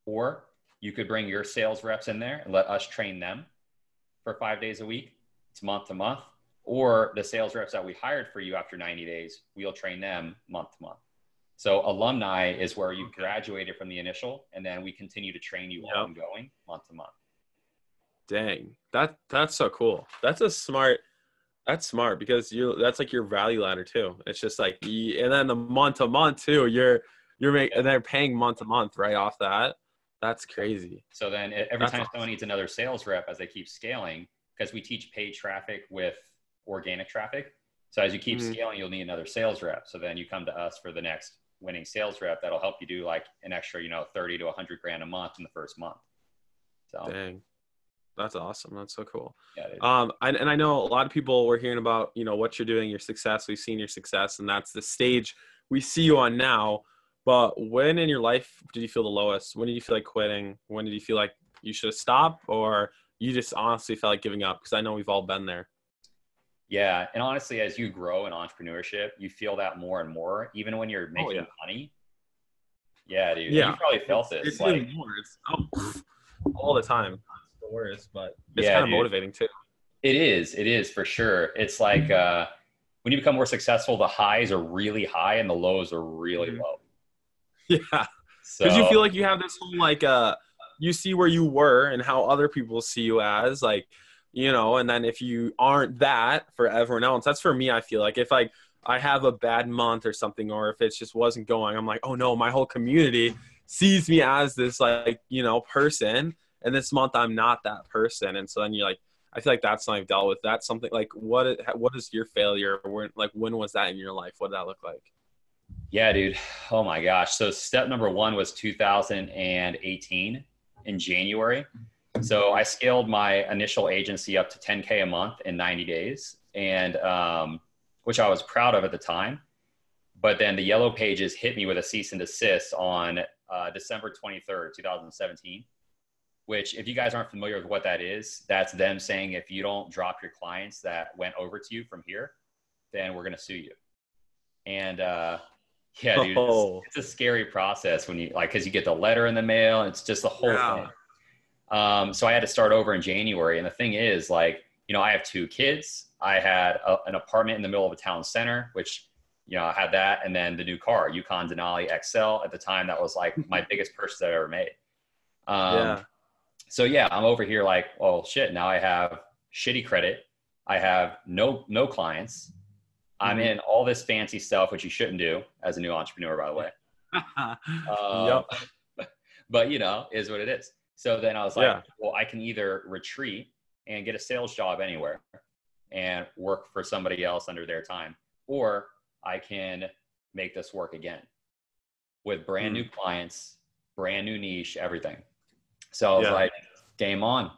or you could bring your sales reps in there and let us train them for five days a week. It's month to month. Or the sales reps that we hired for you after 90 days, we'll train them month to month. So alumni is where you graduated from the initial, and then we continue to train you Yep. ongoing month to month. Dang, that that's so cool. That's a smart. That's smart because you that's like your value ladder too. It's just like and then the month to month too. You're you're making and they're paying month to month right off that. That's crazy. So then every That's time awesome. someone needs another sales rep as they keep scaling, because we teach paid traffic with organic traffic. So as you keep Mhm. scaling, you'll need another sales rep. So then you come to us for the next winning sales rep that'll help you do like an extra, you know, 30 to 100 grand a month in the first month. So Dang, that's awesome. That's so cool. yeah. Um, and, and I know a lot of people were hearing about you know what you're doing, your success. We've seen your success, and that's the stage we see you on now. But when in your life did you feel the lowest? When did you feel like quitting? When did you feel like you should have stopped, or you just honestly felt like giving up? Because I know we've all been there. Yeah, and honestly, as you grow in entrepreneurship, you feel that more and more, even when you're making yeah. money. Yeah, dude. Yeah. You probably felt this. It's like, more. It's oh, all the time. It's worst, but it's Yeah, kind of dude. motivating too. It is. It is for sure. It's like uh, when you become more successful, the highs are really high and the lows are really Mhm. low. Yeah. So because you feel like you have this whole like uh you see where you were and how other people see you as like you know and then if you aren't that for everyone else that's for me i feel like if like i have a bad month or something or if it just wasn't going i'm like oh no my whole community sees me as this like you know person and this month i'm not that person and so then you're like i feel like that's something i've dealt with that's something like what what is your failure when like when was that in your life what did that look like yeah, dude. Oh my gosh. So step number one was 2018 in January. So I scaled my initial agency up to 10k a month in 90 days, and um, which I was proud of at the time. But then the yellow pages hit me with a cease and desist on uh, December 23rd, 2017. Which, if you guys aren't familiar with what that is, that's them saying if you don't drop your clients that went over to you from here, then we're going to sue you. And uh, yeah, dude, it's, Oh. it's a scary process when you like because you get the letter in the mail. And it's just the whole Yeah. thing. Um, so I had to start over in January. And the thing is, like, you know, I have two kids. I had a, an apartment in the middle of a town center, which, you know, I had that. And then the new car, Yukon Denali XL. At the time, that was like my biggest purchase I've ever made. Um, yeah so yeah, I'm over here like, oh shit, now I have shitty credit. I have no no clients. I'm Mhm. in all this fancy stuff, which you shouldn't do as a new entrepreneur, by the way. Um, but you know, is what it is. So then I was like, Yeah. well, I can either retreat and get a sales job anywhere and work for somebody else under their time, or I can make this work again with brand Hmm. new clients, brand new niche, everything. So I was Yeah. like, game on.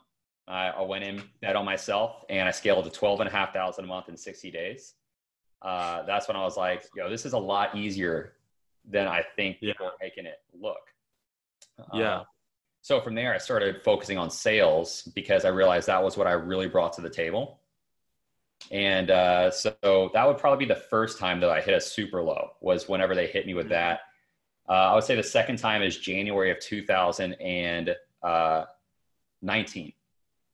I, I went in, bet on myself, and I scaled to 12 and a half thousand a month in 60 days. Uh, that's when I was like, yo, this is a lot easier than I think Yeah. people are making it look. Yeah. Uh, so from there, I started focusing on sales because I realized that was what I really brought to the table. And uh, so that would probably be the first time that I hit a super low was whenever they hit me with that. Uh, I would say the second time is January of 2019.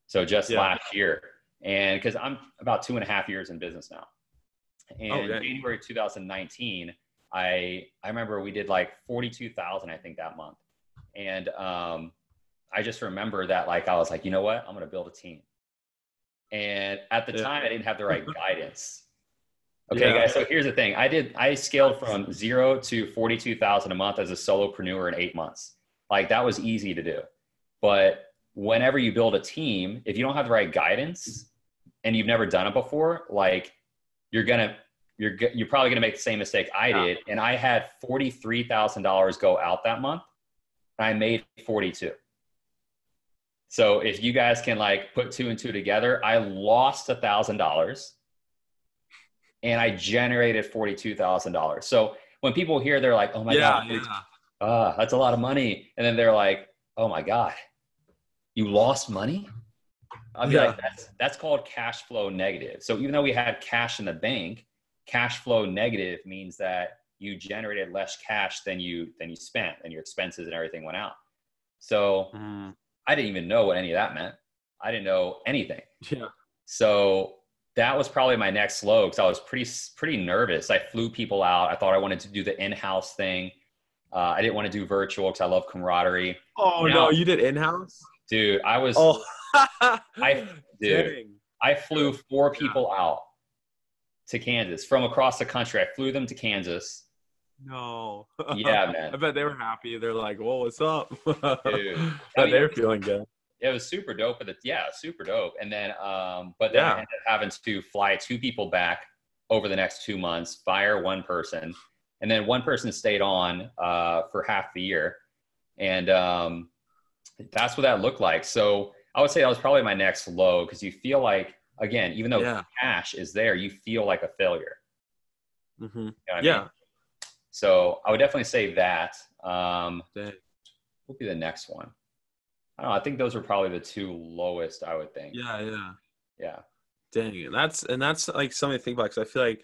So just Yeah. last year. And because I'm about two and a half years in business now. And Oh, dang. January 2019, I I remember we did like 42,000, I think, that month. And um, I just remember that like I was like, you know what? I'm gonna build a team. And at the Yeah. time I didn't have the right guidance. Okay, Yeah. guys. So here's the thing. I did I scaled from zero to 42,000 a month as a solopreneur in eight months. Like that was easy to do. But whenever you build a team, if you don't have the right guidance and you've never done it before, like you're gonna you're you're probably gonna make the same mistake I did. And I had forty three thousand dollars go out that month. And I made forty two. So if you guys can like put two and two together, I lost a thousand dollars, and I generated forty two thousand dollars. So when people hear, they're like, "Oh my yeah, god, yeah. ah, that's a lot of money," and then they're like, "Oh my god, you lost money." I'll be Yeah. like, "That's that's called cash flow negative." So even though we had cash in the bank, cash flow negative means that you generated less cash than you than you spent, and your expenses and everything went out. So Mm, I didn't even know what any of that meant. I didn't know anything. yeah. So that was probably my next low because I was pretty pretty nervous. I flew people out. I thought I wanted to do the in-house thing. Uh, I didn't want to do virtual because I love camaraderie, Oh Yeah. no, you did in house. dude. I was Oh, I dude. Dang. I flew four people out to Kansas from across the country. I flew them to Kansas. No. Yeah, man. I bet they were happy. They're like, "Whoa, what's up?" Dude. I mean, they're feeling good. It was super dope. But the, yeah, super dope. And then, um, but then I ended up having to fly two people back over the next two months, fire one person, and then one person stayed on uh, for half the year, and um, that's what that looked like. So I would say that was probably my next low because you feel like, again, even though Yeah. cash is there, you feel like a failure. hmm You know what I Yeah. mean? So I would definitely say that. Um, would be the next one? I don't know. I think those are probably the two lowest. I would think. Yeah, yeah. Yeah. Dang, and that's and that's like something to think about because I feel like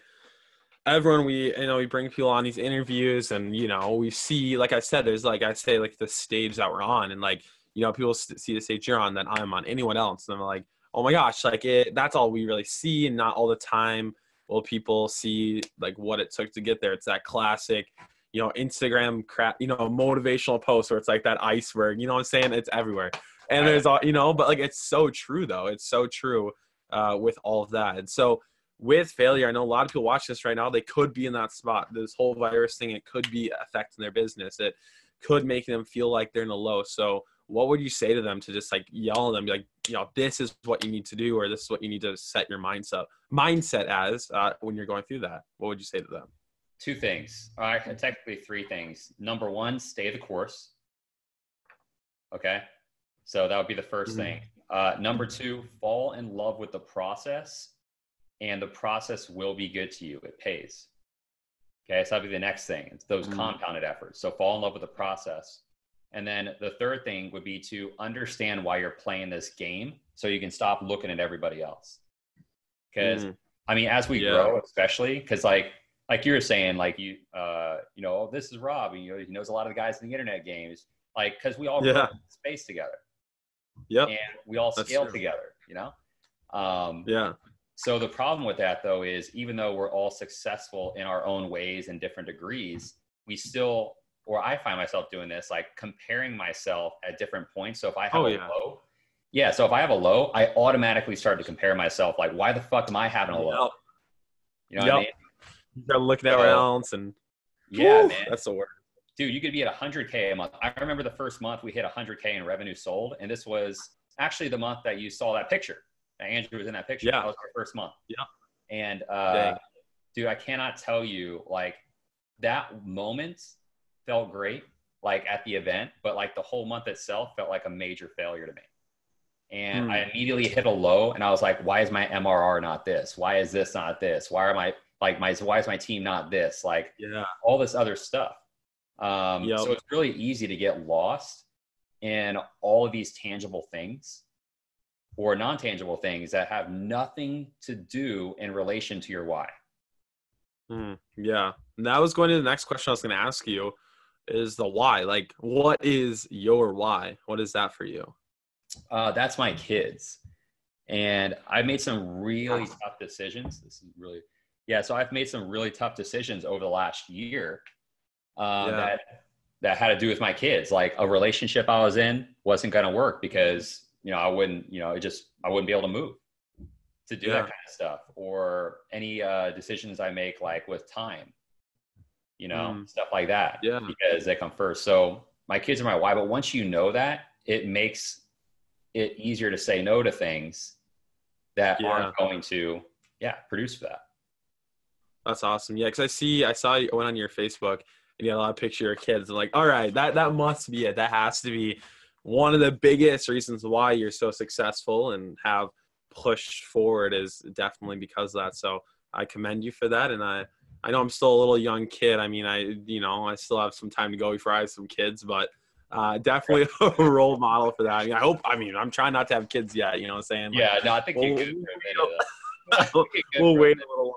everyone we you know we bring people on these interviews and you know we see like I said there's like I say like the stage that we're on and like you know people see the stage you're on that I'm on anyone else. And I'm like oh my gosh like it that's all we really see and not all the time will people see like what it took to get there. It's that classic you know Instagram crap you know motivational post where it's like that iceberg you know what I'm saying? It's everywhere. And there's all you know but like it's so true though. It's so true uh, with all of that. And so with failure, I know a lot of people watch this right now. They could be in that spot. This whole virus thing, it could be affecting their business. It could make them feel like they're in a low. So what would you say to them to just like yell at them, like, you know, this is what you need to do, or this is what you need to set your mindset mindset as uh, when you're going through that? What would you say to them? Two things. All right. Technically, three things. Number one, stay the course. Okay. So that would be the 1st Mhm. thing. Uh, number two, fall in love with the process, and the process will be good to you. It pays. Okay. So that'd be the next thing. It's those Mhm. compounded efforts. So fall in love with the process. And then the third thing would be to understand why you're playing this game so you can stop looking at everybody else. Because Mm, I mean, as we Yeah. grow, especially because like like you were saying, like you uh, you know, oh, this is Rob, and you know, he knows a lot of the guys in the internet games, like because we all Yeah. space together Yep. and we all That's scale true. together, you know. Um, Yeah. So the problem with that though is even though we're all successful in our own ways and different degrees, we still, or I find myself doing this, like comparing myself at different points. So if I have Oh, a low, yeah. So if I have a low, I automatically start to compare myself. Like, why the fuck am I having a low? Yep. You know what I mean? You gotta look at else and Yeah, Woo, man. That's the word. dude, you could be at 100K a month. I remember the first month we hit 100K in revenue sold. And this was actually the month that you saw that picture. Andrew was in that picture. Yeah. That was our first month. Yeah. And, uh, Dang. dude, I cannot tell you, like, that moment felt great, like at the event, but like the whole month itself felt like a major failure to me. and Hmm. I immediately hit a low, and I was like, "Why is my MRR not this? Why is this not this? Why are my like my why is my team not this? Like Yeah. all this other stuff." Um, Yep. So it's really easy to get lost in all of these tangible things or non-tangible things that have nothing to do in relation to your why. Hmm. Yeah. And that was going to the next question I was going to ask you is the why. Like, what is your why? What is that for you? Uh, that's my kids. And I made some really tough decisions. This is really, yeah. So I've made some really tough decisions over the last year uh, Yeah. that that had to do with my kids. Like a relationship I was in wasn't going to work because you know I wouldn't, you know, it just I wouldn't be able to move to do Yeah. that kind of stuff. Or any uh, decisions I make, like with time, you know, Mm. stuff like that Yeah. because they come first. So my kids are my why, but once you know that, it makes it easier to say no to things that Yeah. aren't going to, yeah, produce that. That's awesome. Yeah. Cause I see, I saw you went on your Facebook and you had a lot of picture of kids. I'm like, all right, that, that must be it. That has to be one of the biggest reasons why you're so successful and have pushed forward is definitely because of that. So I commend you for that. And I, I know I'm still a little young kid. I mean, I, you know, I still have some time to go before I have some kids, but uh, definitely a role model for that. I, mean, I hope, I mean, I'm trying not to have kids yet, you know what I'm saying? Like, Yeah, no, I think you're good for a minute. we'll- though. I think you're we'll wait a little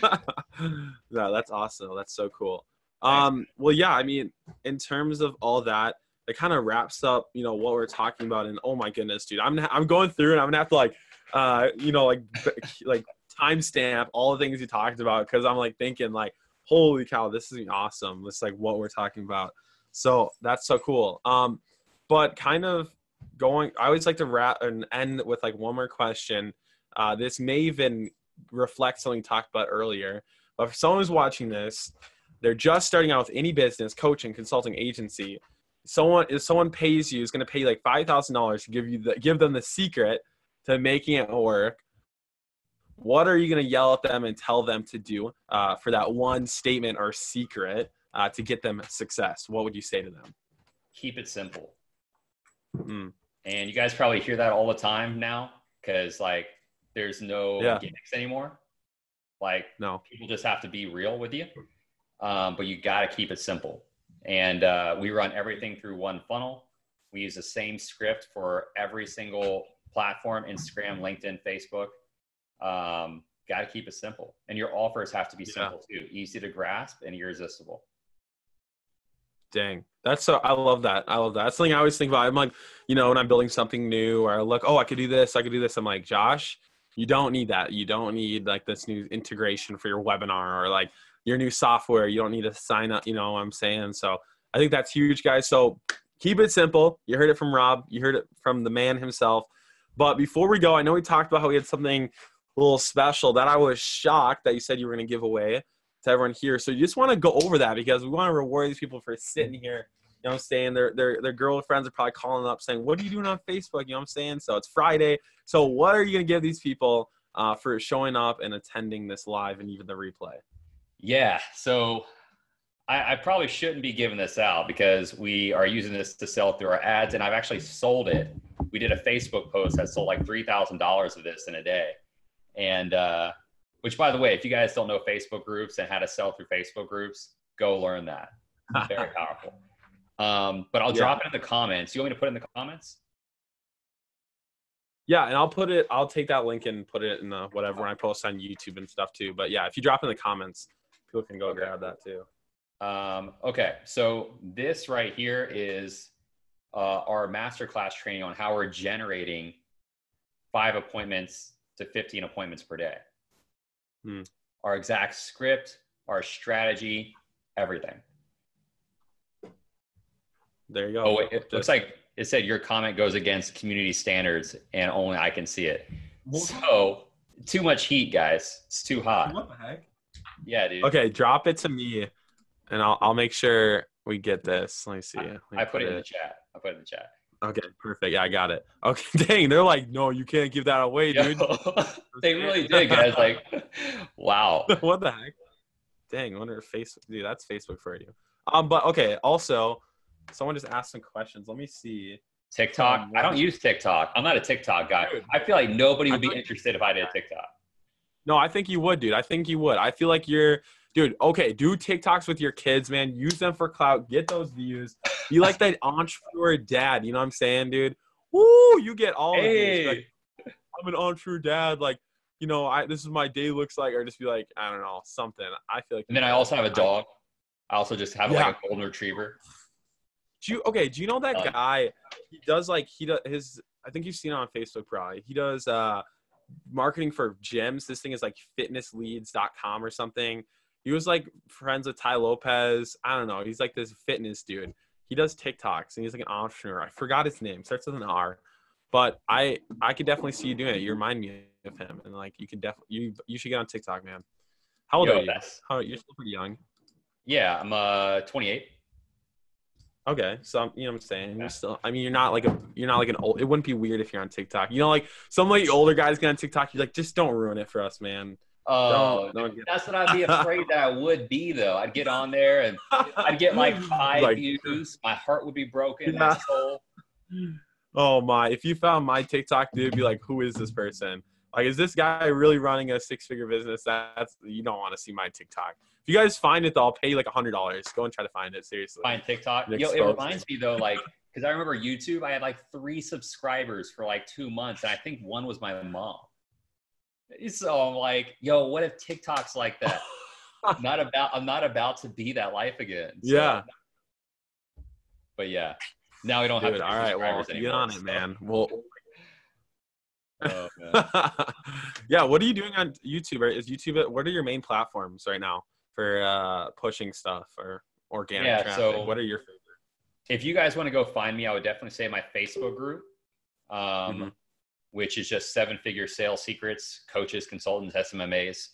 longer. no, that's awesome. That's so cool. Um, well, yeah, I mean, in terms of all that, it kind of wraps up, you know, what we're talking about. And oh my goodness, dude, I'm I'm going through and I'm gonna have to like, uh, you know, like like timestamp all the things you talked about because I'm like thinking like, holy cow, this is awesome. It's like what we're talking about. So that's so cool. Um, but kind of going, I always like to wrap and end with like one more question. Uh, this may even reflect something talked about earlier. But for someone who's watching this, they're just starting out with any business, coaching, consulting agency. Someone if someone pays you is going to pay you like five thousand dollars to give you the give them the secret to making it work. What are you going to yell at them and tell them to do uh, for that one statement or secret uh, to get them success? What would you say to them? Keep it simple. Mm, And you guys probably hear that all the time now because like there's no Yeah. gimmicks anymore. Like no. people just have to be real with you. Um, but you got to keep it simple. And uh, we run everything through one funnel. We use the same script for every single platform Instagram, LinkedIn, Facebook. Um, got to keep it simple. And your offers have to be Yeah. simple too, easy to grasp and irresistible. Dang. That's so I love that. I love that. That's something I always think about. I'm like, you know, when I'm building something new or I look, oh, I could do this, I could do this. I'm like, Josh, you don't need that. You don't need like this new integration for your webinar or like your new software. You don't need to sign up, you know what I'm saying? So I think that's huge, guys. So keep it simple. You heard it from Rob, you heard it from the man himself. But before we go, I know we talked about how we had something a little special that I was shocked that you said you were going to give away to everyone here. So you just want to go over that because we want to reward these people for sitting here. You know what I'm saying? Their their their girlfriends are probably calling up saying, "What are you doing on Facebook?" You know what I'm saying? So it's Friday. So what are you going to give these people uh, for showing up and attending this live and even the replay? Yeah. So I, I probably shouldn't be giving this out because we are using this to sell through our ads, and I've actually sold it. We did a Facebook post that sold like three thousand dollars of this in a day, and uh, which, by the way, if you guys don't know Facebook groups and how to sell through Facebook groups, go learn that. Very powerful. Um, but I'll Yeah. drop it in the comments. You want me to put it in the comments? Yeah, and I'll put it. I'll take that link and put it in the whatever when I post on YouTube and stuff too. But yeah, if you drop in the comments, people can go Okay. grab that too. Um, okay, so this right here is uh, our masterclass training on how we're generating five appointments to 15 appointments per day. Hmm. Our exact script, our strategy, everything. There you go. Oh, wait, it looks like it said your comment goes against community standards and only I can see it. So, too much heat, guys. It's too hot. What the heck? Yeah, dude. Okay, drop it to me, and I'll I'll make sure we get this. Let me see. Let me I put it in the chat. I put it in the chat. Okay, perfect. Yeah, I got it. Okay, dang, they're like, no, you can't give that away, dude. They really did, guys. Like, wow. what the heck? Dang, I wonder if Facebook, dude, that's Facebook for you. Um, but okay. Also, someone just asked some questions. Let me see TikTok. Um, I don't use TikTok. I'm not a TikTok guy. Dude. I feel like nobody would be interested if I did TikTok. No, I think you would, dude. I think you would. I feel like you're, dude. Okay, do TikToks with your kids, man. Use them for clout. Get those views. Be like that entrepreneur dad. You know what I'm saying, dude? Woo! You get all the views. Like, Hey, I'm an entrepreneur dad. Like, you know, I this is my day looks like, or just be like, I don't know, something. I feel like. and then I also have a dog. I also just have Yeah. like a golden retriever. Do you okay? Do you know that guy? He does like he does his. I think you've seen it on Facebook, probably. He does uh marketing for gyms. This thing is like fitnessleads.com or something. He was like friends with Tai Lopez. I don't know. He's like this fitness dude. He does TikToks and he's like an entrepreneur. I forgot his name. Starts with an R. But I I could definitely see you doing it. You remind me of him, and like you could definitely you you should get on TikTok, man. How old Yo, are you? that's- How you're still pretty young. Yeah, I'm uh 28. Okay, so I'm- you know what I'm saying. You're still. I mean, you're not like a. You're not like an old. It wouldn't be weird if you're on TikTok. You know, like some like older guys get on TikTok. You're like, just don't ruin it for us, man. Oh, that's what I'd be afraid that I would be though. I'd get on there and I'd get like five Like- views. My heart would be broken. Yeah. My soul. Oh my! If you found my TikTok, dude, be like, who is this person? Like, is this guy really running a six-figure business? That's you don't want to see my TikTok. If you guys find it, though, I'll pay you like a hundred dollars. Go and try to find it. Seriously. Find TikTok. Yo, it reminds me though, like, because I remember YouTube, I had like three subscribers for like two months, and I think one was my mom. So I'm like, yo, what if TikTok's like that? I'm not about I'm not about to be that life again. So- Yeah. But yeah. Now we don't have Dude, to all right, well, subscribers get anymore, on it, man. Well, Oh, man. yeah. What are you doing on YouTube? Or Is YouTube? What are your main platforms right now for uh, pushing stuff or organic Yeah, traffic? so- what are your favorite? if you guys want to go find me, I would definitely say my Facebook group, um, Mhm. which is just seven figure sales secrets, coaches, consultants, SMMAs.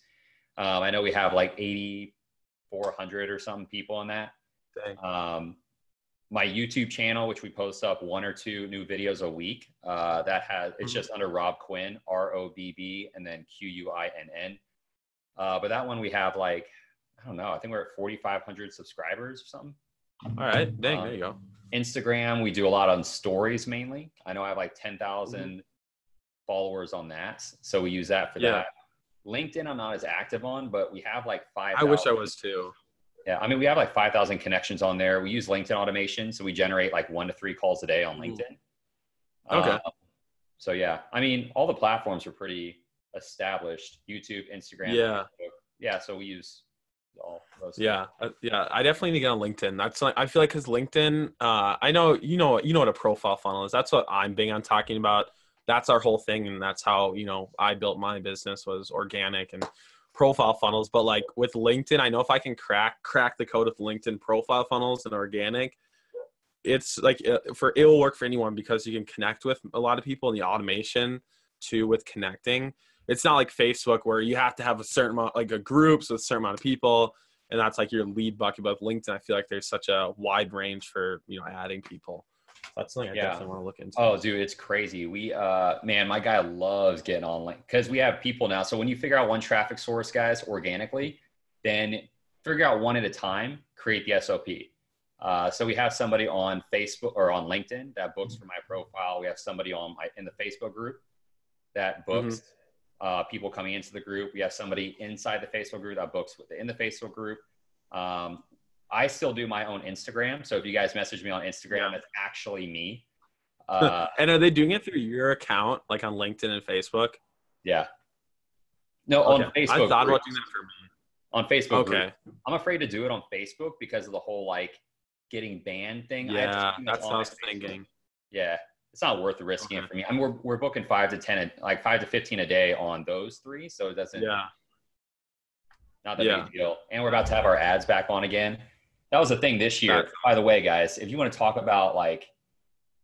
Um, I know we have like 8,400 or something people on that. Um, my YouTube channel, which we post up one or two new videos a week, uh, that has it's Mhm. just under Robb Quinn, R O B B, and then Q U I N N. Uh, but that one we have like I don't know. I think we're at 4,500 subscribers or something. All right, dang, Um, there you go. Instagram, we do a lot on stories mainly. I know I have like 10,000 followers on that. So we use that for Yeah. that. LinkedIn, I'm not as active on, but we have like five. I wish I was too. Yeah. I mean, we have like 5,000 connections on there. We use LinkedIn automation. So we generate like one to three calls a day on Ooh. LinkedIn. Okay. Uh, so yeah, I mean, all the platforms are pretty established YouTube, Instagram. Yeah. Facebook. Yeah. So we use Yeah, uh, yeah. I definitely need to get on LinkedIn. That's like I feel like because LinkedIn, uh, I know you know you know what a profile funnel is. That's what I'm big on talking about. That's our whole thing, and that's how you know I built my business was organic and profile funnels. But like with LinkedIn, I know if I can crack crack the code with LinkedIn profile funnels and organic, it's like uh, for it will work for anyone because you can connect with a lot of people in the automation too with connecting it's not like Facebook where you have to have a certain amount, like a groups with a certain amount of people, and that's like your lead bucket. But with LinkedIn, I feel like there's such a wide range for you know adding people. That's something I Yeah. definitely want to look into. Oh, dude, it's crazy. We, uh, man, my guy loves getting on link because we have people now. So when you figure out one traffic source, guys, organically, then figure out one at a time, create the SOP. Uh, so we have somebody on Facebook or on LinkedIn that books for my profile. We have somebody on my in the Facebook group that books uh, people coming into the group. We have somebody inside the Facebook group that books in the Facebook group. Um, I still do my own Instagram. So if you guys message me on Instagram, Yeah. it's actually me. Uh, and are they doing it through your account, like on LinkedIn and Facebook? yeah. No, on Facebook. I thought about groups. doing that for me. on Facebook. Okay. groups. I'm afraid to do it on Facebook because of the whole like getting banned thing. Yeah, something that's what I was my Facebook. thinking. Yeah, it's not worth the risking Okay. it for me. I mean, we're we're booking five to ten, like five to fifteen a day on those three, so it doesn't Yeah. not that Yeah. big deal. And we're about to have our ads back on again. That was the thing this year. By the way, guys, if you want to talk about like,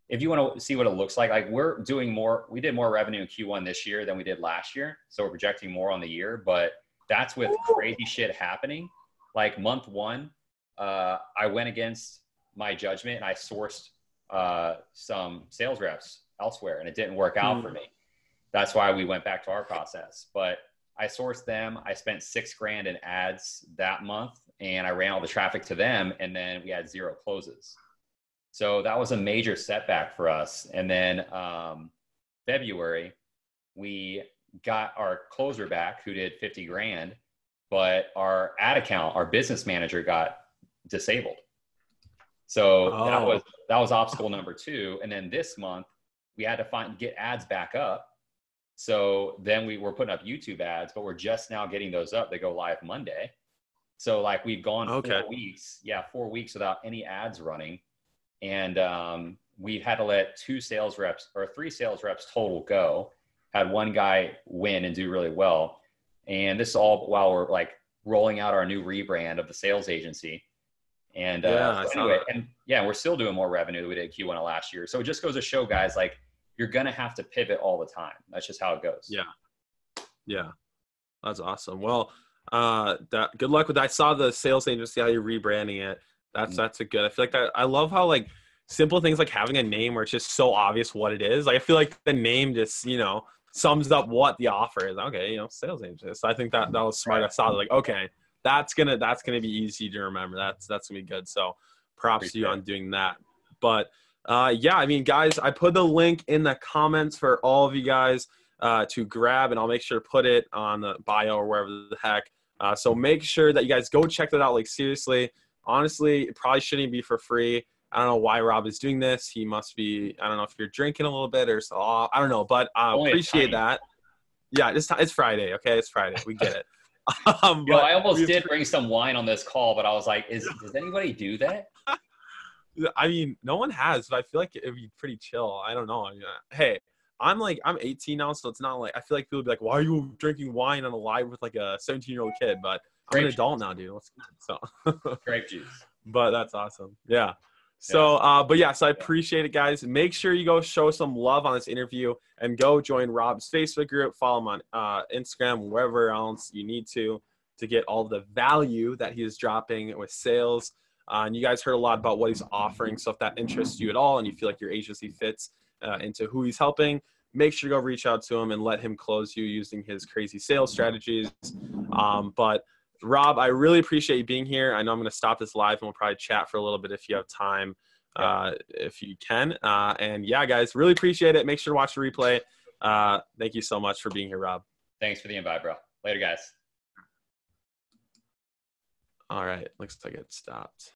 if you want to see what it looks like, like we're doing more, we did more revenue in Q1 this year than we did last year. So we're projecting more on the year, but that's with crazy shit happening. Like month one, uh, I went against my judgment and I sourced uh, some sales reps elsewhere and it didn't work out for me. That's why we went back to our process. But I sourced them. I spent six grand in ads that month and I ran all the traffic to them and then we had zero closes. So that was a major setback for us. And then um, February, we got our closer back who did 50 grand, but our ad account, our business manager got disabled. So oh. that was that was obstacle number two. And then this month we had to find get ads back up. So then we were putting up YouTube ads, but we're just now getting those up. They go live Monday. So like we've gone okay. four weeks, yeah, four weeks without any ads running, and um, we've had to let two sales reps or three sales reps total go. Had one guy win and do really well, and this all while we're like rolling out our new rebrand of the sales agency. And uh, yeah, so anyway, and yeah, we're still doing more revenue than we did Q1 of last year. So it just goes to show, guys, like you're gonna have to pivot all the time. That's just how it goes. Yeah, yeah, that's awesome. Well, uh, that good luck with that. I saw the sales agency how you're rebranding it. That's mm-hmm. that's a good. I feel like that. I love how like simple things like having a name where it's just so obvious what it is. Like I feel like the name just you know sums up what the offer is. Okay, you know, sales agency. So I think that that was smart. I saw like okay, that's gonna that's gonna be easy to remember. That's that's gonna be good. So props Appreciate to you on doing that. But uh, yeah, I mean, guys, I put the link in the comments for all of you guys uh, to grab, and I'll make sure to put it on the bio or wherever the heck. Uh, so make sure that you guys go check that out. Like seriously, honestly, it probably shouldn't be for free. I don't know why Rob is doing this. He must be. I don't know if you're drinking a little bit or so. I don't know, but I uh, appreciate that. Yeah, it's it's Friday. Okay, it's Friday. We get it. Um, Yo, I almost did bring some wine on this call, but I was like, "Is does anybody do that?" I mean, no one has, but I feel like it'd be pretty chill. I don't know. I mean, hey, I'm like I'm 18 now, so it's not like I feel like people would be like, "Why are you drinking wine on a live with like a 17 year old kid?" But I'm an adult now, dude. So grape juice. But that's awesome. Yeah. So, uh, but yeah, so I appreciate it, guys. Make sure you go show some love on this interview and go join Rob's Facebook group, follow him on uh, Instagram, wherever else you need to, to get all the value that he is dropping with sales. Uh, and you guys heard a lot about what he's offering. So if that interests you at all and you feel like your agency fits uh, into who he's helping, make sure to go reach out to him and let him close you using his crazy sales strategies. Um, but Rob, I really appreciate you being here. I know I'm going to stop this live and we'll probably chat for a little bit if you have time, uh, if you can. Uh, and yeah, guys, really appreciate it. Make sure to watch the replay. Uh, thank you so much for being here, Rob. Thanks for the invite, bro. Later, guys. All right. Looks like it stopped.